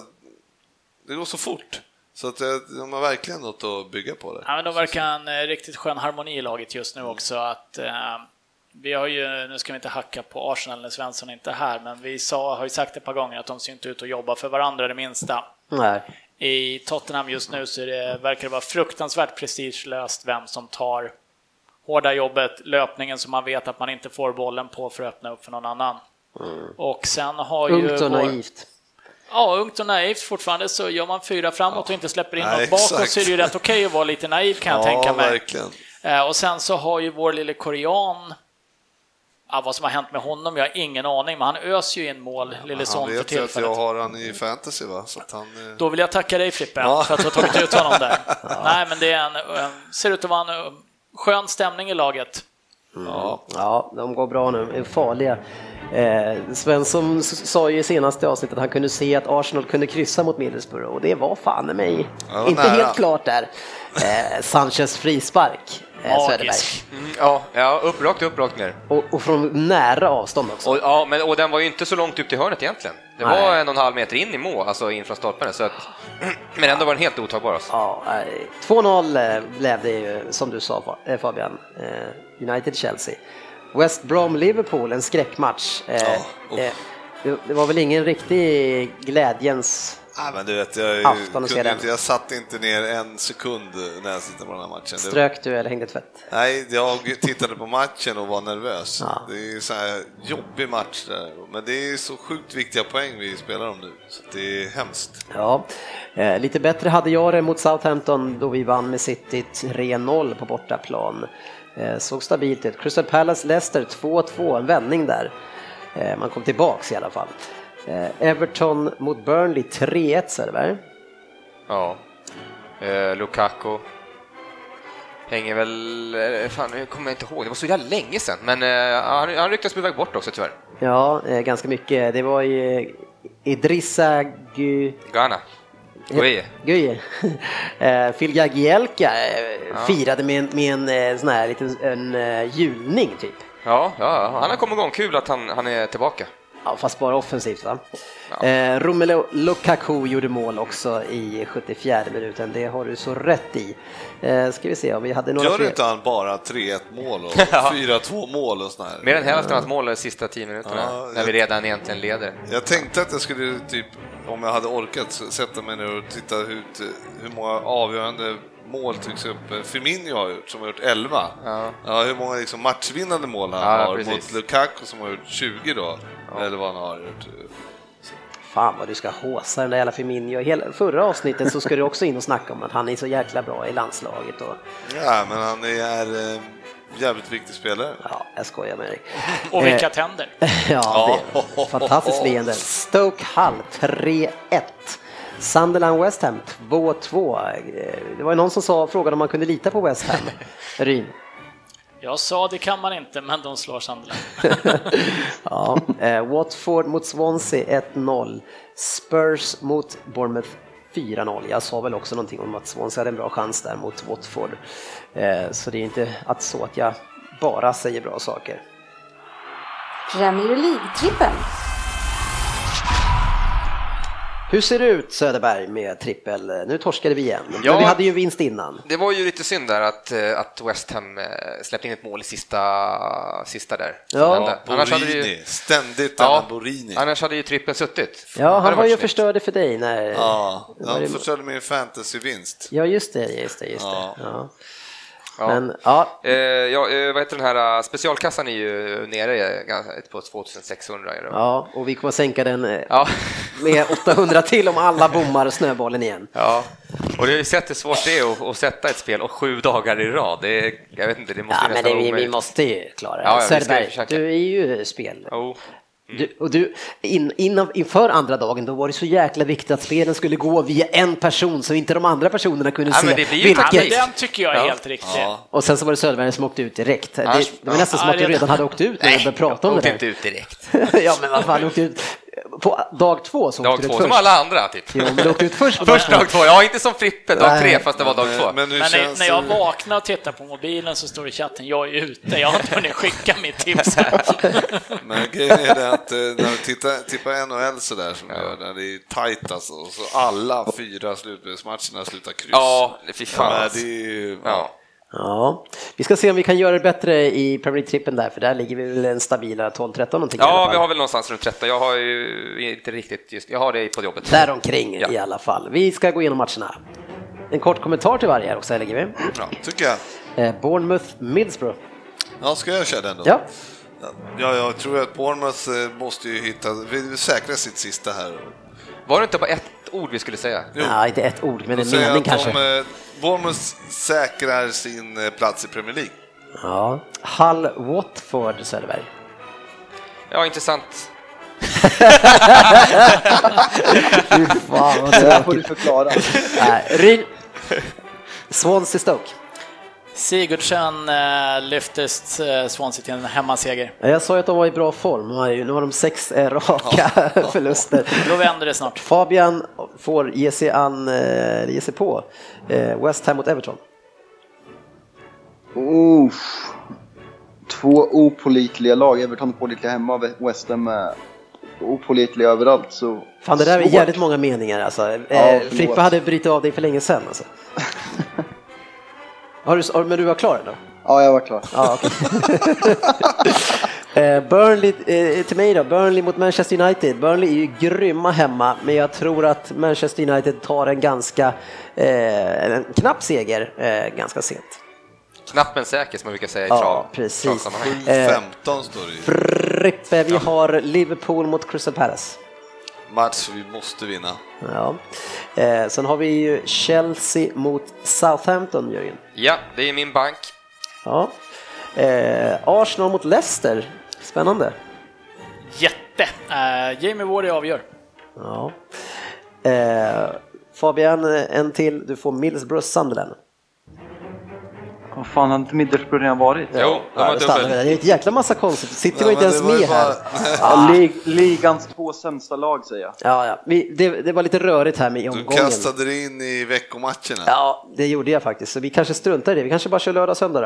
det går så fort. Så att eh, de har verkligen något att bygga på där.
Ja, men de verkar ha en eh, riktigt skön harmoni i laget just nu också. Att, eh, vi har ju, nu ska vi inte hacka på Arsenal när Svensson inte är här, men vi sa, har ju sagt ett par gånger att de ser inte ut att jobba för varandra det minsta.
Nej.
I Tottenham just nu så är det, verkar det vara fruktansvärt prestigelöst vem som tar hårda jobbet, löpningen som man vet att man inte får bollen på för att öppna upp för någon annan. Och sen har ju...
Ungt och
vår-
naivt.
Ja, ungt och naivt fortfarande så gör man fyra framåt och inte släpper in
Nej,
något bakåt
exakt.
så är det ju rätt okej att vara lite naiv kan jag
ja,
tänka mig.
verkligen.
Eh, Och sen så har ju vår lille korean, ja, vad som har hänt med honom, jag har ingen aning, men han öser ju in mål, lille
Han
son för
vet ju att jag
tillfället.
har han i fantasy va, så att han... eh,
Då vill jag tacka dig Frippe
Ja.
för att du har tagit ut honom där. Nej, men det är en, en, ser ut att vara en eh, skön stämning i laget.
Ja,
Ja, de går bra nu, är farliga. Eh, Svensson sa ju i senaste avsnittet att han kunde se att Arsenal kunde kryssa mot Middlesbrough och det var fan i mig
Ja,
inte
nära.
helt klart där. Eh, Sanchez frispark, eh, Söderberg.
Magisk.
Mm, ja, ja upp, rakt upp, rakt ner.
Och, och från nära avstånd också.
Och, ja, men, och den var ju inte så långt upp till hörnet egentligen. Det
Nej.
var en och en halv meter in i mål, alltså in från stolpen. Så att, men ändå var den helt otagbar. Alltså.
Ja, eh, 2-0 eh, blev det ju som du sa eh, Fabian, eh, United-Chelsea. West Brom-Liverpool, en skräckmatch. Det, det var väl ingen riktig glädjens...
Nej, men du vet, jag,
Afton
kunde inte, jag satt inte ner en sekund när jag tittade på den här matchen.
Strök du eller hängde tvätt?
nej, jag tittade på matchen och var nervös.
Ja.
Det är så här jobbig match där, men det är så sjukt viktiga poäng vi spelar om nu, så det är hemskt.
Ja, eh, lite bättre hade jag det mot Southampton då vi vann med City 3-0 på bortaplan. Eh, såg stabilt ut. Crystal Palace Leicester 2-2, en vändning där. Eh, man kom tillbaks i alla fall. Eh, Everton mot Burnley 3-1 Söderberg.
Ja. Eh, Lukaku. Hänger väl... eh, Fan, jag kommer inte ihåg. Det var så jävla länge sedan. Men eh, han, han rycktes på väg bort också tyvärr.
Ja, eh, ganska mycket. Det var ju Idrissa Gu...
Ghana.
Guye. Eh, Phil Jagielka eh, firade med en, med en eh, sån här liten en, eh, julning typ.
Ja, ja, han har kommit igång. Kul att han, han är tillbaka.
Ja, fast bara offensivt va? Eh, Romelu Lukaku gjorde mål också i 74 minuten, det har du så rätt i. Eh, ska vi se om vi hade några
Gör
fler.
inte han bara 3-1 mål och 4-2 mål och sånt här?
Mer än hälften av hans mål de sista tio minuterna,
Ja,
när vi redan egentligen leder.
Jag tänkte att jag skulle, typ, om jag hade orkat, sätta mig ner och titta ut hur många avgörande mål till exempel Firmino har gjort, som har gjort 11.
Ja.
Ja, hur många liksom matchvinnande mål han
Ja,
har
precis.
mot Lukaku som har gjort 20 då, eller vad han har gjort.
Fan vad du ska håsa den där jävla Firmino. Hela förra avsnittet så ska du också in och snacka om att han är så jäkla bra i landslaget. Och,
Ja, men han är eh, jävligt viktig spelare.
ja, jag skojar med dig.
Och vilka tänder!
Ja, det fantastiskt leende. Stoke Hull 3-1. Sunderland West Ham 2-2. Eh, Det var ju någon som sa, frågade om man kunde lita på West Ham. Ryn.
Jag sa det kan man inte, men de slår Sunderland.
Ja, eh, Watford mot Swansea 1-0. Spurs mot Bournemouth 4-0. Jag sa väl också någonting om att Swansea hade en bra chans där mot Watford. Eh, så det är inte att så att jag bara säger bra saker.
Premier League-trippen.
Hur ser det ut Söderberg med trippel? Nu torskade vi igen,
Ja.
men vi hade ju vinst innan.
Det var ju lite synd där att, eh, att West Ham eh, släppte in ett mål i sista, sista där.
Ja.
Annars hade
Borini,
ju,
ständigt
ja,
Borini.
annars hade ju trippeln suttit.
Ja, han var ju förstörde för dig när...
Ja, han förstörde min fantasyvinst.
Ja, just det, just det, just det.
Ja.
Ja.
Ja.
Men ja,
Eh, ja, eh, vad heter den här eh, specialkassan är ju nere eh, ganska- på 2600. Är det.
ja, och vi kommer sänka den
Ja.
med 800 till om alla bommar snöbollen igen.
ja, och det har ju sett hur svårt det är att, att sätta ett spel och sju dagar i rad. Det är, jag vet inte, det måste
Ja, men det, vi, vi måste ju klara det.
Ja, ja,
Söderberg, du är ju spel.
Jo.
Du, och du, in, innan, inför andra dagen då var det så jäkla viktigt att spelen skulle gå via en person så inte de andra personerna kunde
Ja,
se
men det blir ju
vilket.
Den tycker jag är
Ja.
helt riktig.
Ja.
Och sen så var det Söderberg som åkte ut direkt. Det, det var nästan som att du
redan-
hade åkt ut när vi började prata om det
åkte
där.
inte ut direkt.
ja, men vad fan, åkte ut på dag två så
Dag
åkte du
två,
ut
som
först.
alla andra typ.
Jo, men du åkte ut först.
Först dag två, ja inte som Frippe, dag
Nej.
tre fast det var dag två.
Men, men
Men när,
känns
när jag vaknar och tittar på mobilen så står det i chatten, jag är ute, jag har inte hunnit skicka mitt tips.
Men grejen är det att eh, när du tittar, tittar NHL sådär som du gör, när det är tajt alltså, och så alla fyra slutspelsmatcherna slutar kryss.
Ja, fy
Ja,
fan.
men
alltså.
det är ju,
Ja.
Ja, vi ska se om vi kan göra det bättre i Premier League-trippen där, för där ligger vi väl en stabila 12-13 någonting
ja, vi har väl någonstans runt 13. Jag har ju inte riktigt just, jag har det på jobbet.
Däromkring
Ja.
i alla fall. Vi ska gå igenom matcherna. En kort kommentar till varje här också, lägger vi.
ja, tycker jag.
Eh, Bournemouth, Middlesbrough.
Ja, ska jag köra den då?
Ja,
Ja, jag tror att Bournemouth eh, måste ju hitta, säkra sitt sista här.
Var det inte bara ett ord vi skulle säga?
Jo.
Nej, inte ett ord, men en mening kanske.
de, eh, Bournemouth säkrar sin eh, plats i Premier League.
Ja. Hull, Watford, Söderberg.
Ja, intressant.
Fy fan vad
Det där får
tråkigt.
du förklara.
Nej, Ryn. Swansea Stoke.
Sigurdsen eh, lyfte eh, Swansea till en hemmaseger.
Ja, Jag sa ju att de var i bra form, Nu har de sex eh, raka förluster.
Då vänder det snart.
Fabian får ge sig, an, ge sig på West Ham mot Everton.
Uff. Två opolitliga lag. Everton är pålitliga hemma, West Ham är opålitliga överallt. Så
Fan det där är jävligt många meningar alltså.
Förlåt.
Frippe hade brutit av dig för länge sedan alltså. Har du, har- men du var klar då?
Ja, jag var klar.
Ja, okej. Eh, Burnley, eh, till mig då, Burnley mot Manchester United. Burnley är ju grymma hemma, men jag tror att Manchester United tar en ganska eh, en knapp seger eh, ganska sent.
Knapp men säker som man brukar säga i
Ja,
trav.
precis.
travsammanhang.
Eh,
15 står det ju.
Frippe, vi har Liverpool mot Crystal Palace.
Match vi måste vinna.
Ja. Eh, sen har vi ju Chelsea mot Southampton, Jörgen.
Ja, det är min bank.
Ja. Eh, Arsenal mot Leicester. Spännande.
Jätte! Eh, Jamie Wardy avgör.
Ja. Eh, Fabian, en till. Du får Middlesbrough Sunderland.
Vad fan, har inte Middlesbrough redan varit?
Jo, de
Ja, stannar
dubbel.
det. Det är ett jäkla massa konstigt. City var
Ja,
inte ens
var
med här.
Ja, lig ligans två sämsta lag säger jag.
Ja, ja. Vi, det, det var lite rörigt här med i
Du
omgången.
kastade dig in i veckomatcherna.
Ja, det gjorde jag faktiskt. Så vi kanske struntar i det. Vi kanske bara kör lördag och söndag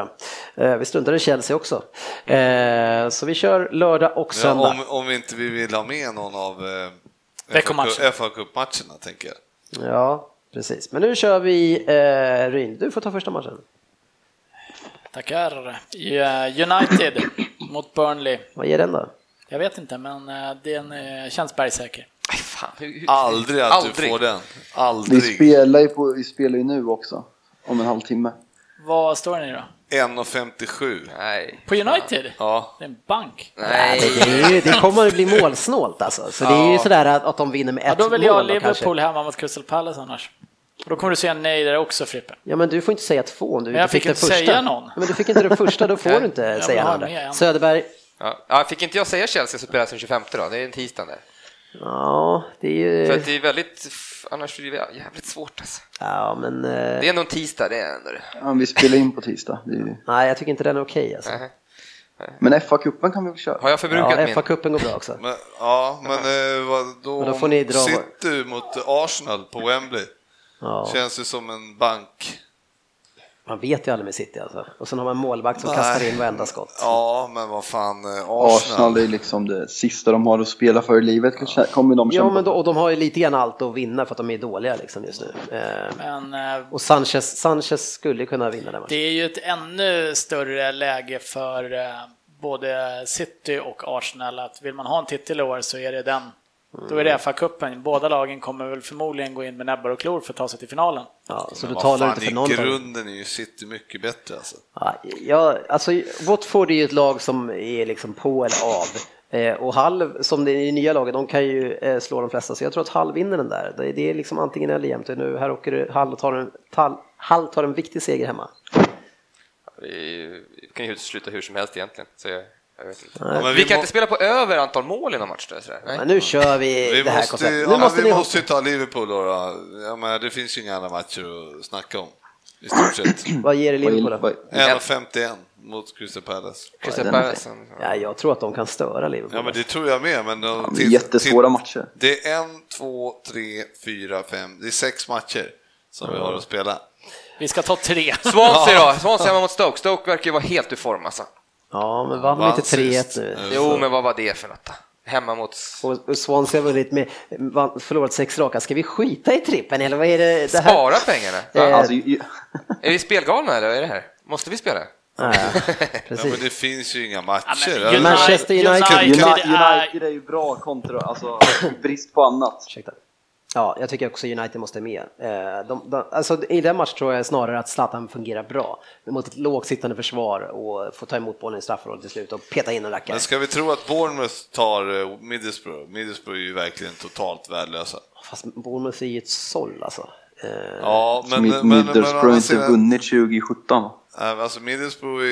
då. Eh, Vi struntar i Chelsea också. Eh, Så vi kör lördag och
Ja,
söndag.
om, om inte vi vill ha med någon av eh. FA Cup-matcherna, tänker jag.
Ja, precis. Men nu kör vi eh, Ryn. Du får ta första matchen.
Tackar. Eh, United mot Burnley.
Vad ger den då?
Jag vet inte, men eh, den eh, känns bergsäker.
Nej, fan, hur, hur,
Aldrig att
Aldrig.
du får den.
Vi
Aldrig.
spelar ju, på, vi spelar ju nu också, om en halvtimme.
Vad står den i då?
1,57.
Nej.
På United?
Ja.
Det är en bank.
Nej,
Nej.
det, är ju, det kommer att bli målsnålt alltså. Så det är ju sådär att, att de vinner med
Ja,
ett
då vill
mål
jag
då,
Liverpool
kanske.
hemma mot Crystal Palace annars. Och då kommer du säga nej där också Frippe.
Ja, men du får inte säga två om du
Men jag
inte fick,
fick
det
inte
första.
säga någon.
Ja, Men du fick inte det första, då får du inte
men
säga någon.
med.
Söderberg,
Ja. Ja, fick inte jag säga Chelsea så spelas den 25 då? Det är en tisdag där.
ja, det är ju...
För att det är väldigt, annars är det jävligt svårt alltså.
Ja, men... eh,
Det är ändå en tisdag, det är ändå det.
Ja, vi spelar in på tisdag. Det är ju...
Nej, jag tycker inte den är okej alltså.
Nej.
Men FA-cupen kan vi väl köra?
Har jag förbrukat
Ja,
min?
FA-cupen går bra också.
Men, ja, men eh, vad, då,
Men då får ni dra-
City mot Arsenal på Wembley.
Ja,
Känns ju som en bank.
man vet ju aldrig med City alltså. Och sen har man en målvakt som
Nej.
kastar in varenda skott.
Ja, men vad fan, eh,
Arsenal
Arsenal.
är liksom det sista de har att spela för i livet. Kommer de
Ja,
kämpa
men då, och de har ju lite grann allt att vinna för att de är dåliga liksom just nu. Eh,
Men eh,
och Sanchez, Sanchez skulle kunna vinna den
det
matchen.
är ju ett ännu större läge för eh, både City och Arsenal att vill man ha en titel i år så är det den. Då är det FA-cupen. Båda lagen kommer väl förmodligen gå in med näbbar och klor för att ta sig till finalen.
Ja, så
Men
du talar
fan,
inte för någon.
grunden är ju City mycket bättre alltså.
Ja, ja, alltså Watford är ju ett lag som är liksom på eller av. Eh, och Hall, som det är i nya laget, de kan ju eh, slå de flesta. Så jag tror att Hall vinner den där. Det, det är liksom antingen eller jämt. Nu här åker Hall och tar en, Hall, Hall tar en viktig seger hemma.
Vi kan ju utesluta hur som helst egentligen. Så
men
vi,
vi
kan
må-
inte spela på över antal mål i någon match då? Sådär. Nej.
Men nu kör vi,
Vi
det här
måste,
konceptet.
ja,
Nu
men
måste
vi måste ju ta Liverpool då. då. Ja, men det finns ju inga andra matcher att snacka om. I stort sett.
Vad ger det Liverpool då?
vad-
1,51 mot Crystal Palace.
Crystal Palace.
Ja, jag tror att de kan störa Liverpool.
Ja, men det tror jag med. Men de,
Ja, men jättesvåra matcher.
Det är en, två, tre, fyra, fem. Det är sex matcher som vi har att spela.
Vi ska ta tre.
Swansea då? Swansea hemma mot Stoke. Stoke verkar ju vara helt ur form alltså.
Ja, men vann
Vann
inte 3-1
sist.
nu?
Jo, men vad var det för något då? Hemma mot...
Och Swansea har vunnit med, förlorat sex raka. Ska vi skita i trippen eller vad är det? det här?
Spara pengarna?
Eh,
Alltså, ju-
Är vi spelgalna eller vad är det här? Måste vi spela?
Nej,
Ja,
precis.
men det finns ju inga
Ja,
matcher.
men
Manchester United.
United.
United
är
ju bra kontra, alltså brist på annat.
Ursäkta. Ja, jag tycker också United måste med. Eh, De, de, alltså, I den matchen tror jag snarare att Zlatan fungerar bra. Mot ett lågsittande försvar och få ta emot bollen i straffområdet till slut och peta in en rackare.
Men ska vi tro att Bournemouth tar eh, Middlesbrough? Middlesbrough är ju verkligen totalt värdelösa.
Fast Bournemouth är ju ett såll alltså. Eh,
Ja, men,
Mid-
men, men, men,
Middlesbrough har inte vunnit 2017 va?
Nej, Alltså Middlesbrough,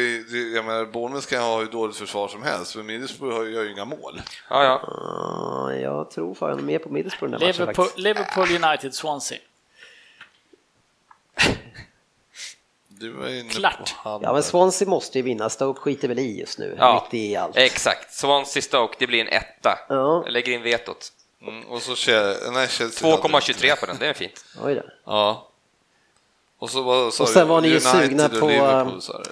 jag menar Bournemouth kan ha hur dåligt försvar som helst, men Middlesbrough har- gör ju inga mål.
Ja, ja.
ja, jag tror fan mer på Middlesbrough den här matchen
Liverpool,
faktiskt.
Liverpool United Swansea.
Du var inne
Klart.
på
Ja, men. Swansea måste ju vinna. Stoke skiter väl i just nu,
ja.
mitt i allt.
Exakt. Swansea Stoke, det blir en etta.
Ja.
Jag lägger in vetot.
Mm, och så Chelsea, nej, Chelsea hade-
2,23 på den, det är fint.
Oj då.
Ja. Och så var, sa
Och sen var ni ju
United
sugna på-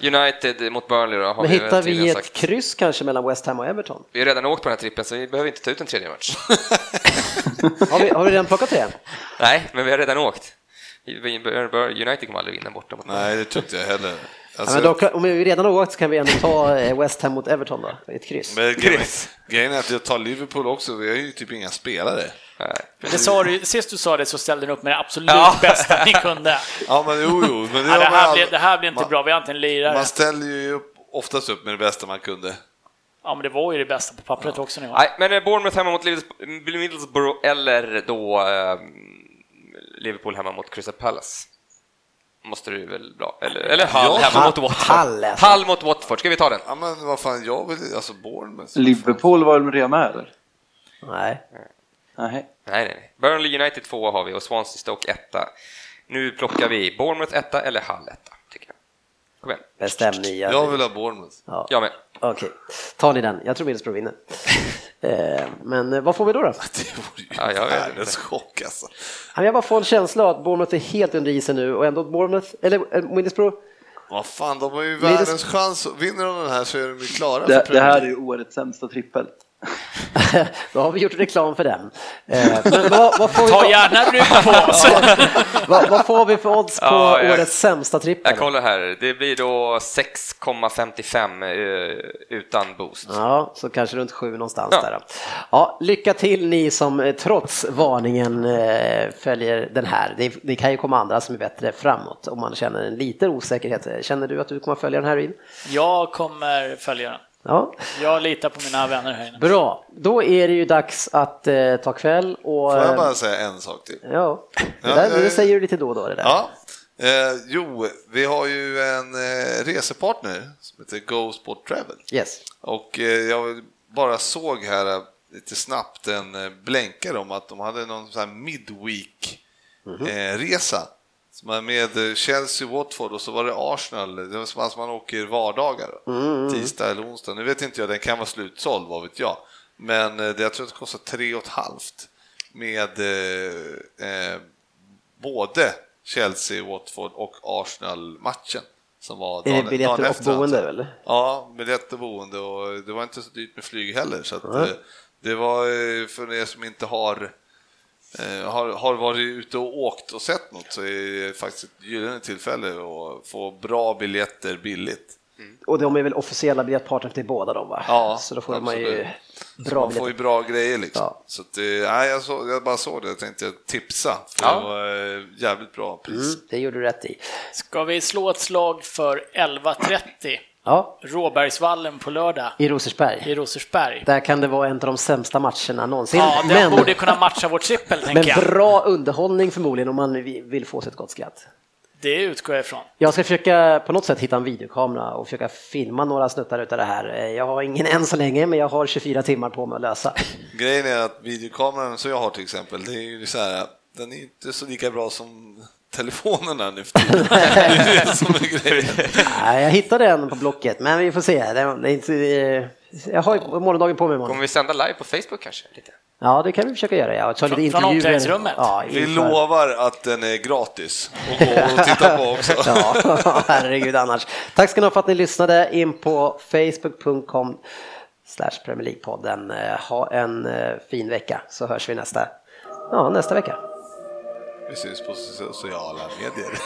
du.
United mot Burnley då, har
Men
vi
hittar vi ett
sagt.
kryss kanske mellan West Ham och Everton?
Vi har redan åkt på den här trippen så vi behöver inte ta ut en tredje match.
Har vi, har vi redan plockat det?
Nej, men vi har redan åkt. United kommer aldrig vinna borta mot
Nej, det tror inte jag heller.
Ja,
Alltså,
men då, om vi redan har åkt så kan vi ändå ta eh, West Ham mot Everton då, ett kryss.
men grejen, grejen är att jag tar Liverpool också, vi har ju typ inga spelare.
Det sa du, sist du sa det så ställde ni upp med det absolut
Ja.
bästa ni kunde.
Ja, men jo, jo. Men det,
Ja, det, här
all-
blir, det här blir inte
man,
bra, vi har inte en lirare.
Man ställer ju upp, oftast upp med det bästa man kunde.
Ja, men det var ju det bästa på pappret också ni har.
Nej, men eh, Bournemouth hemma mot Middles- Middlesbrough eller då eh, Liverpool hemma mot Crystal Palace. Måste du väl bra? Eller, eller Hull
Ja,
hemma mot Watford.
Hull, alltså.
Hull mot Watford, ska vi ta den?
Ja, men vad fan, jag vill, alltså Bournemouth.
Liverpool var väl redan med eller?
Nej.
Nej.
Nej, nej, nej. Burnley United 2 har vi och Swansea Stoke 1. Nu plockar vi Bournemouth 1 eller Hull 1, tycker jag. Kom igen.
Bestäm ni.
Jag vill ha Bournemouth.
Ja.
Jag med.
Okej, tar ni den? Jag tror Middlesbrough vinner. Eh, Men eh, vad får vi då? då?
Det vore ju
Ja, jag
världens chock alltså.
Jag bara får en känsla att Bournemouth är helt under isen nu och ändå Bournemouth, eller eh, Middlesbrough,
Vad fan, de har ju världens chans. Vinner de den här så är de ju klara
Det, det här är ju årets sämsta trippel.
Då har vi gjort reklam för den. Eh, Men vad, vad, får vi
Ta
för,
gärna rygg på oss.
vad, vad får vi för odds på
Ja, jag-
årets sämsta trippel?
Jag kollar här. Det blir då 6,55 eh, utan boost.
Ja, så kanske runt sju någonstans
Ja.
där. Då. Ja, lycka till ni som eh, trots varningen följer den här. Det, det kan ju komma andra som är bättre framåt om man känner en liten osäkerhet. Känner du att du kommer följa den här in?
Jag kommer följa den.
Ja,
Jag litar på mina vänner här inne.
bra. Då är det ju dags att eh, ta kväll och...
Får jag
eh,
bara säga en sak till?
Ja, det,
Ja,
där, det
jag-
säger du lite då och då det där.
Ja. Eh, jo, vi har ju en eh, resepartner som heter Go Sport Travel.
Yes.
Och eh, jag bara såg här eh, lite snabbt en eh, blänkare om att de hade någon sån här midweek-resa. Som är med Chelsea, Watford och så var det Arsenal. Det var som att man åker vardagar. då. Tisdag eller onsdag. Nu vet inte jag, den kan vara slutsåld, vad vet jag. Men eh, det, jag tror att det kostar tre och ett halvt med eh, eh, både Chelsea, Watford och Arsenal-matchen. Som var
Är det
dagen-
biljetter
dagen
och
efter,
boende,
alltså.
eller?
Ja, biljett och boende och det var inte så dyrt med flyg heller. Så att, eh, det var för er som inte har, har, har varit ute och åkt och sett något så är det faktiskt ett gyllene tillfälle att få bra biljetter billigt.
Och de är väl officiella biljettpartner till båda de va?
Ja,
Så då får man ju
absolut.
bra
Man får ju bra grejer liksom.
Ja.
Så att, eh, nej, jag, så, jag bara såg det, jag tänkte tipsa. För
Ja.
det var eh, jävligt bra pris.
Mm, det gjorde du rätt i.
Ska vi slå ett slag för 11.30?
Ja,
Råbergsvallen på lördag
i Rosersberg.
i Rosersberg.
Där kan det vara en av de sämsta matcherna någonsin.
Ja, den
men,
borde kunna matcha vår trippel,
men
tänker jag.
bra underhållning förmodligen om man vill få sig ett gott skratt.
Det utgår jag ifrån.
Jag ska försöka på något sätt hitta en videokamera och försöka filma några snuttar utav det här. Eh, Jag har ingen än så länge, men jag har 24 timmar på mig att lösa.
Grejen är att videokameran som jag har till exempel, det är ju så här, den är inte så lika bra som telefonerna nu för tiden. Det är det som är grejen.
Nej, jag hittade en på Blocket, men vi får se. Det är inte, eh, jag har ju morgondagen på mig imorgon.
Kommer vi sända live på Facebook kanske? Lite?
Ja, det kan vi försöka göra. Ja. Ta lite
Från- från omklädningsrummet?
Ja,
Vi lovar att den är gratis att gå och titta på också.
Ja, herregud annars. Tack ska ni ha för att ni lyssnade in på facebook.com slash Premier League-podden. Eh, Ha en eh, fin vecka så hörs vi nästa, ja, nästa vecka.
Vi syns på sociala medier.